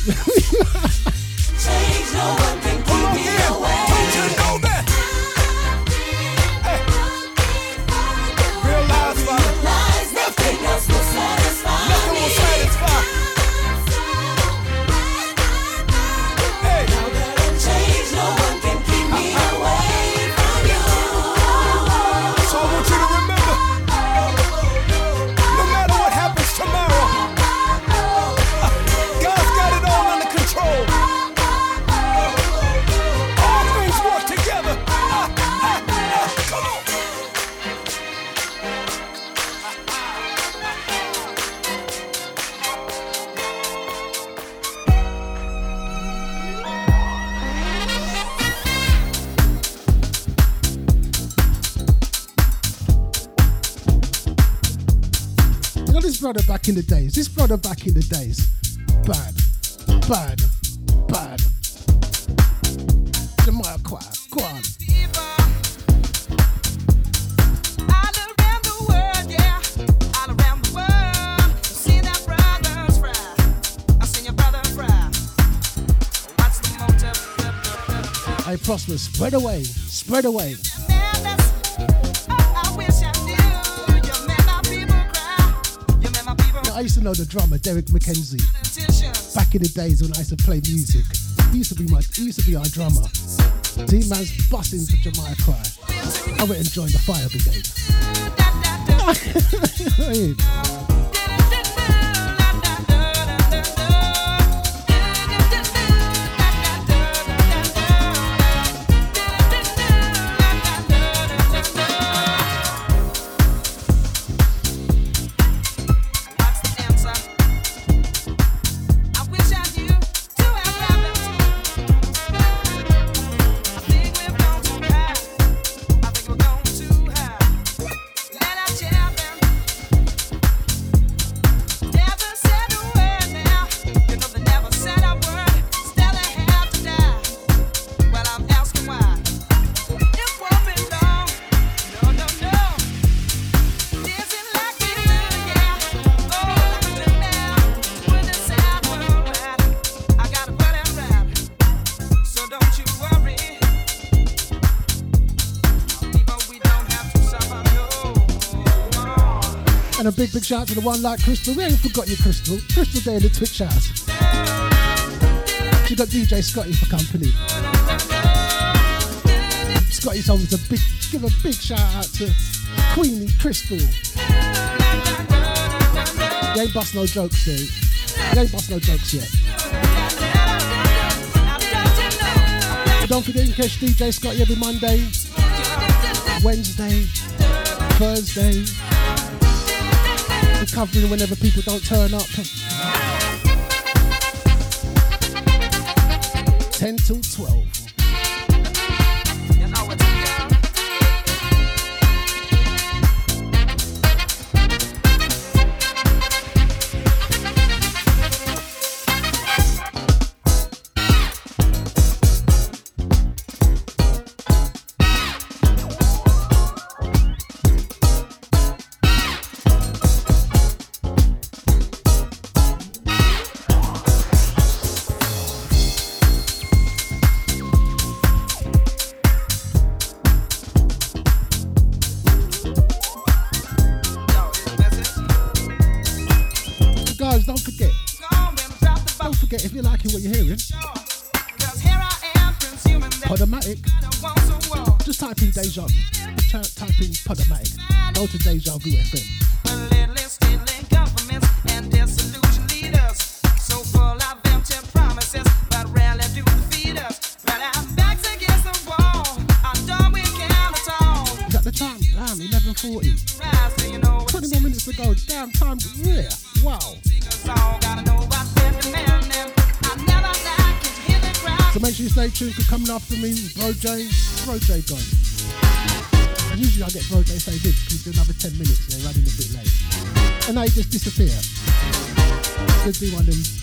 change, no one can keep me away. Don't you know that? Back in the days. This brother back in the days. Bad, bad, bad. Jamiroquai, go on. Hey, Prosper, spread away, spread away. Know the drummer Derrick McKenzie back in the days when I used to play music. He used to be my, he used to be our drummer. Team man's busting for Cry. I went and joined the fire brigade. And a big, big shout out to the one like Crystal. We ain't forgot you, Crystal. Crystal Day in the Twitch house. She got DJ Scotty for company. Scotty's told me to big, give a big shout out to Queenie Crystal. You ain't bust no jokes dude. You ain't bust no jokes yet. Don't forget you catch DJ Scotty every Monday, Wednesday, Thursday. Recovering whenever people don't turn up. 10 till 12. Sure you stay tuned coming after me, Bro J, Bro J gone. Another 10 minutes, they're running a bit late. And they just disappear. Could be one of them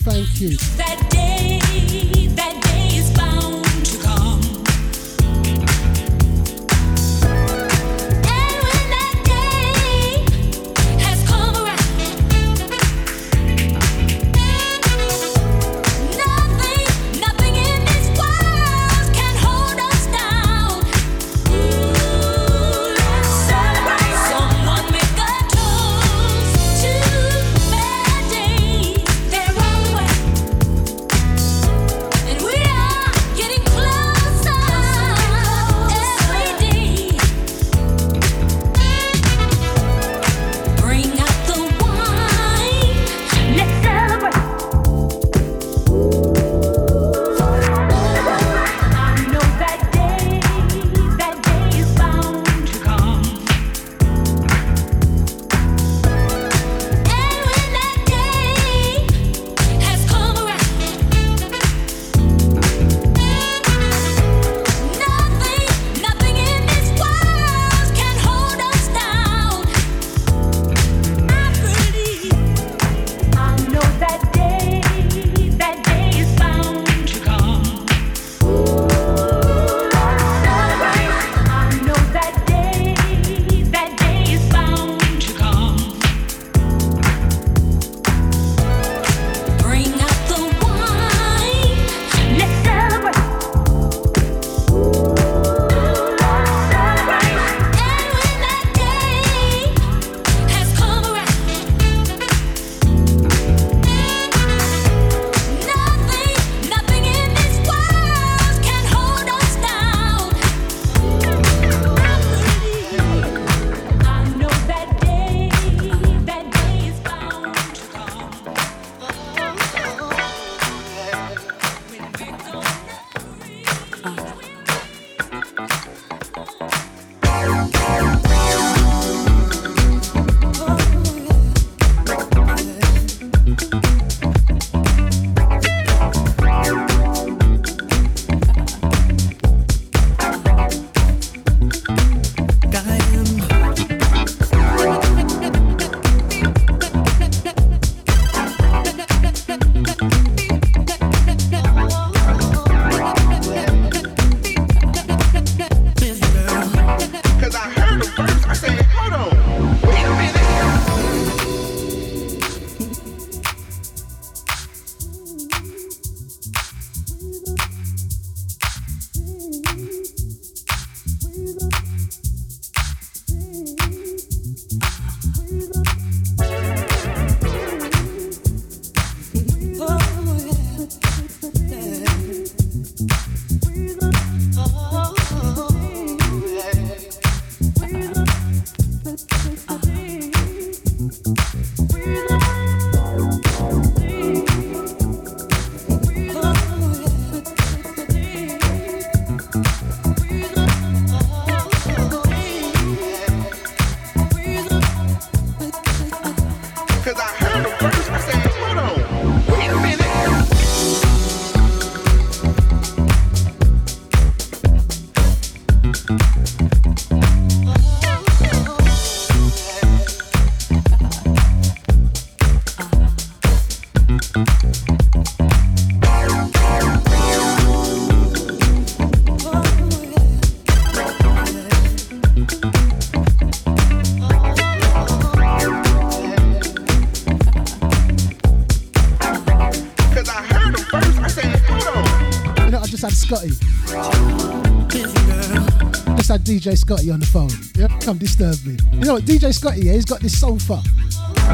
DJ Scotty on the phone. Yeah, come disturb me. You know what, DJ Scotty, yeah, he's got this sofa.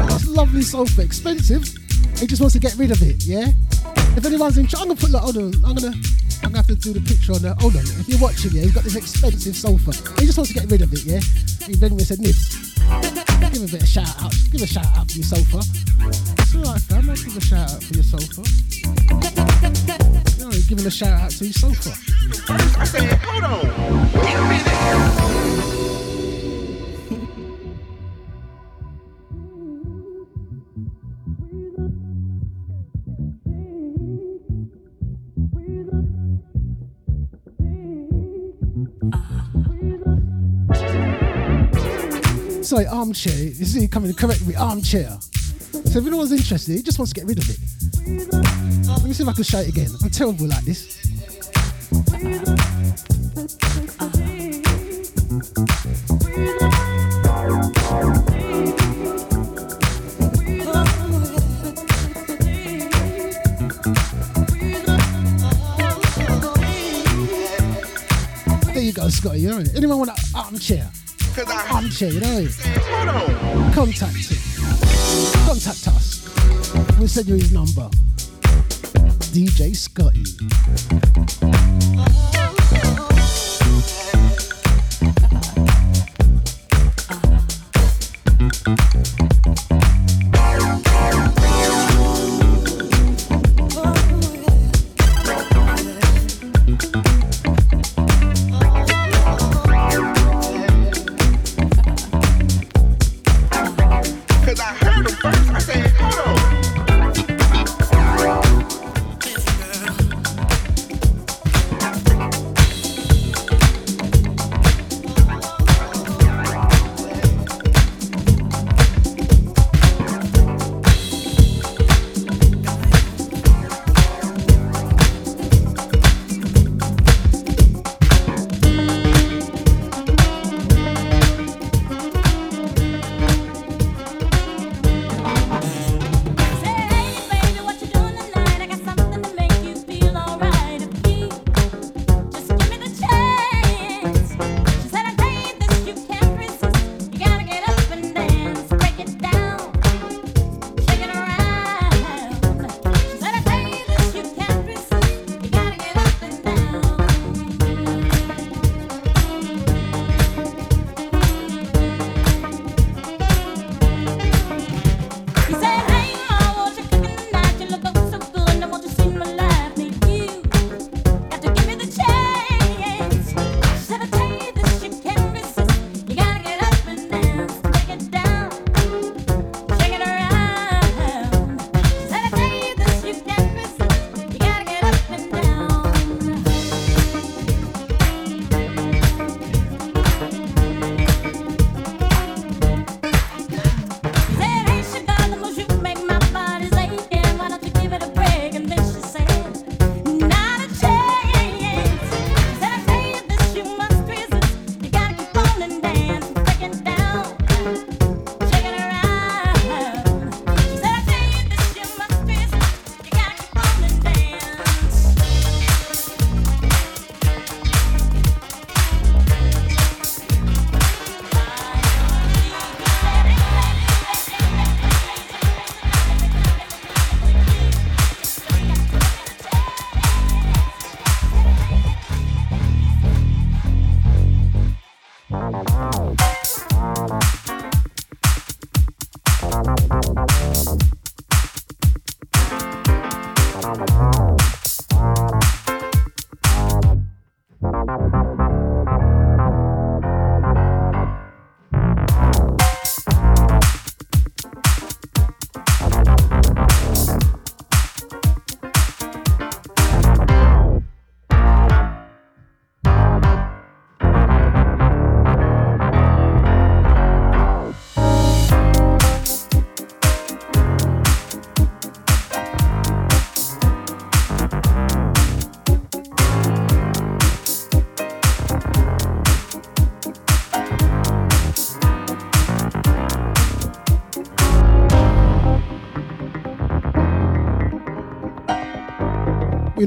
This lovely sofa, expensive. He just wants to get rid of it, yeah? If anyone's in, I'm gonna put, look, hold on, I'm gonna, I'm gonna have to do the picture on the, hold on, if you're watching, yeah, he's got this expensive sofa. He just wants to get rid of it, yeah? He then we said, Nibs, give a bit of shout out, give a shout out for your sofa. It's alright, fam, I'll give a shout out for your sofa. You know, giving a shout out to his sofa. I said, hold on. Sorry, armchair. You see, coming to correct me, armchair. So if anyone's interested, he just wants to get rid of it. Let me see if I can shout it again. I'm terrible like this. Know. Anyone want an armchair? Cause I Armchair, you know it. hold on. Contact him. Contact us. We'll send you his number. DJ Scotty. Uh-huh.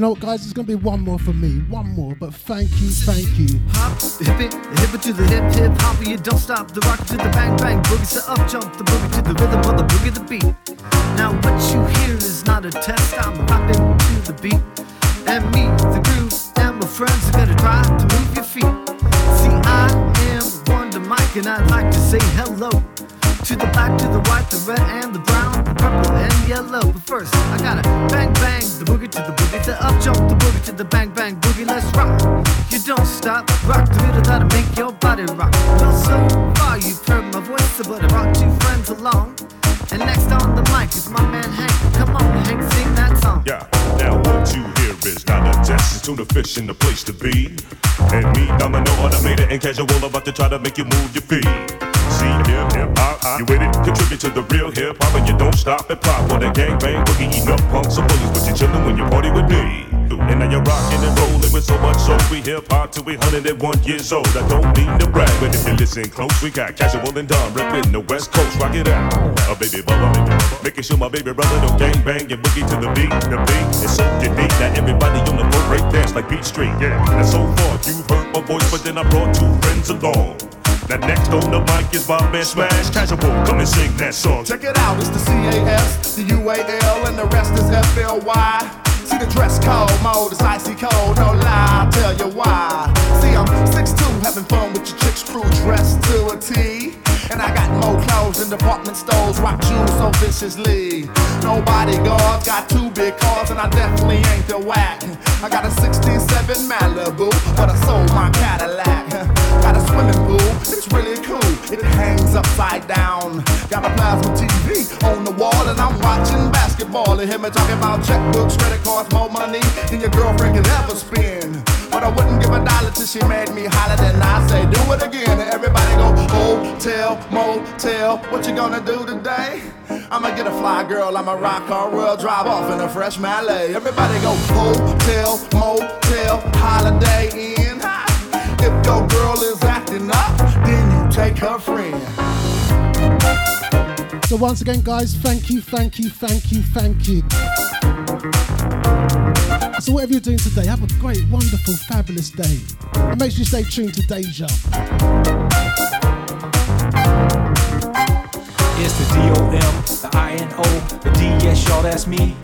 Know what, guys? There's gonna be one more for me, one more. But thank you, thank you. Hop, hip it, hip it to the hip hip hop, you don't stop. The rock to the bang bang, boogie to up jump, the boogie to the rhythm of the boogie the beat. Now what you hear is not a test, I'm rapping to the beat. And me, the groove, and my friends are gonna try to move your feet. See, I am Wonder Mike, and I'd like to say hello to the black, to the white, the red, and the brown, the purple, and yellow. But first, I gotta bang bang the boogie to the boogie, the up jump, the boogie to the bang bang boogie. Let's rock. You don't stop, rock the rhythm that'll make your body rock. Well, so far you've heard my voice, but I brought two friends along. And next on the mic is my man Hank. Come on, Hank, sing that song. Yeah, now what you hear is not a test. It's tuna fish in the place to be. And me, Domino, automated and casual, about to try to make you move your feet. See hip hip hop, uh, uh. you with it? Contribute to the real hip hop, and you don't stop and pop on that gang bang boogie. Eating up punks and bullies, but you chillin' when you party with me. And now you're rocking and rolling with so much soul. We hip hop till we 101 years old. I don't mean to brag, but if you listen close, we got casual and dumb reppin' the West Coast. Rock it out, a baby brother, making sure my baby brother don't gang bang and boogie to the beat. The beat is so unique that everybody on the floor break dance like Beat Street. Yeah, and so far you've heard my voice, but then I brought two friends along. Now next on the mic is my man Smash Casual. Come and sing that song. Check it out, it's the CAS, the UAL, and the rest is FLY. See the dress code, mode is icy cold, no lie, I'll tell you why. See, I'm 6'2, having fun with your chick's crew, dressed to a T. And I got more clothes in department stores, rock shoes so viciously. No bodyguards, got two big cars, and I definitely ain't the whack. I got a 67 Malibu, but I sold my Cadillac. Got a swimming pool, it's really cool. It hangs upside down. Got a plasma TV on the wall, and I'm watching basketball. And hear me talking about checkbooks, credit cards, more money than your girlfriend can ever spend. But I wouldn't give a dollar till she made me holler. Then I say, do it again. And everybody go, hotel, motel. What you gonna do today? I'ma get a fly girl, I'ma rock her world, drive off in a fresh Malay. Everybody go, hotel, motel, holiday inn. If your girl is acting up, then you take her friend. So once again, guys, thank you, thank you, thank you, thank you. So whatever you're doing today, have a great, wonderful, fabulous day. And make sure you stay tuned to Deja. It's the D-O-M, the I-N-O, the D, yes, y'all, that's me.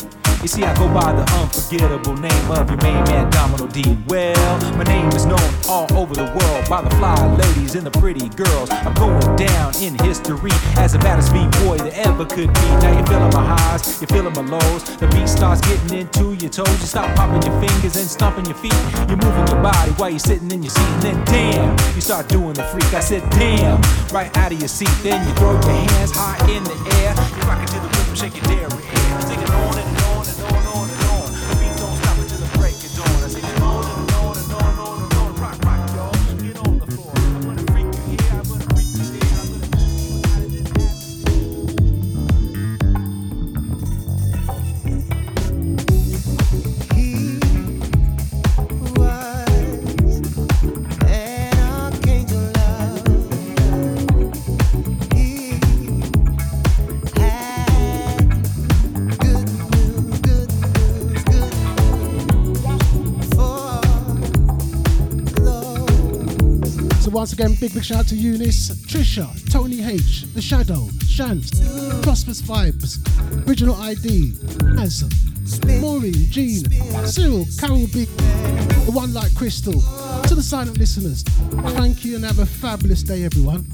You see, I go by the unforgettable name of your main man, Domino D. Well, my name is known all over the world by the fly ladies and the pretty girls. I'm going down in history as the baddest B-boy that ever could be. Now you're feeling my highs, you're feeling my lows. The beat starts getting into your toes. You stop popping your fingers and stomping your feet. You're moving your body while you're sitting in your seat. And then, damn, you start doing the freak. I said, damn, right out of your seat. Then you throw your hands high in the air. You rock it to the rhythm, shake your dairy once again, big big shout out to Eunice, Trisha, Tony H, The Shadow, Shams, Prosperous Vibes, Original ID, Az, Maureen, Jean, Cyril, Carol B, the one like Crystal, to the silent listeners. Thank you and have a fabulous day, everyone.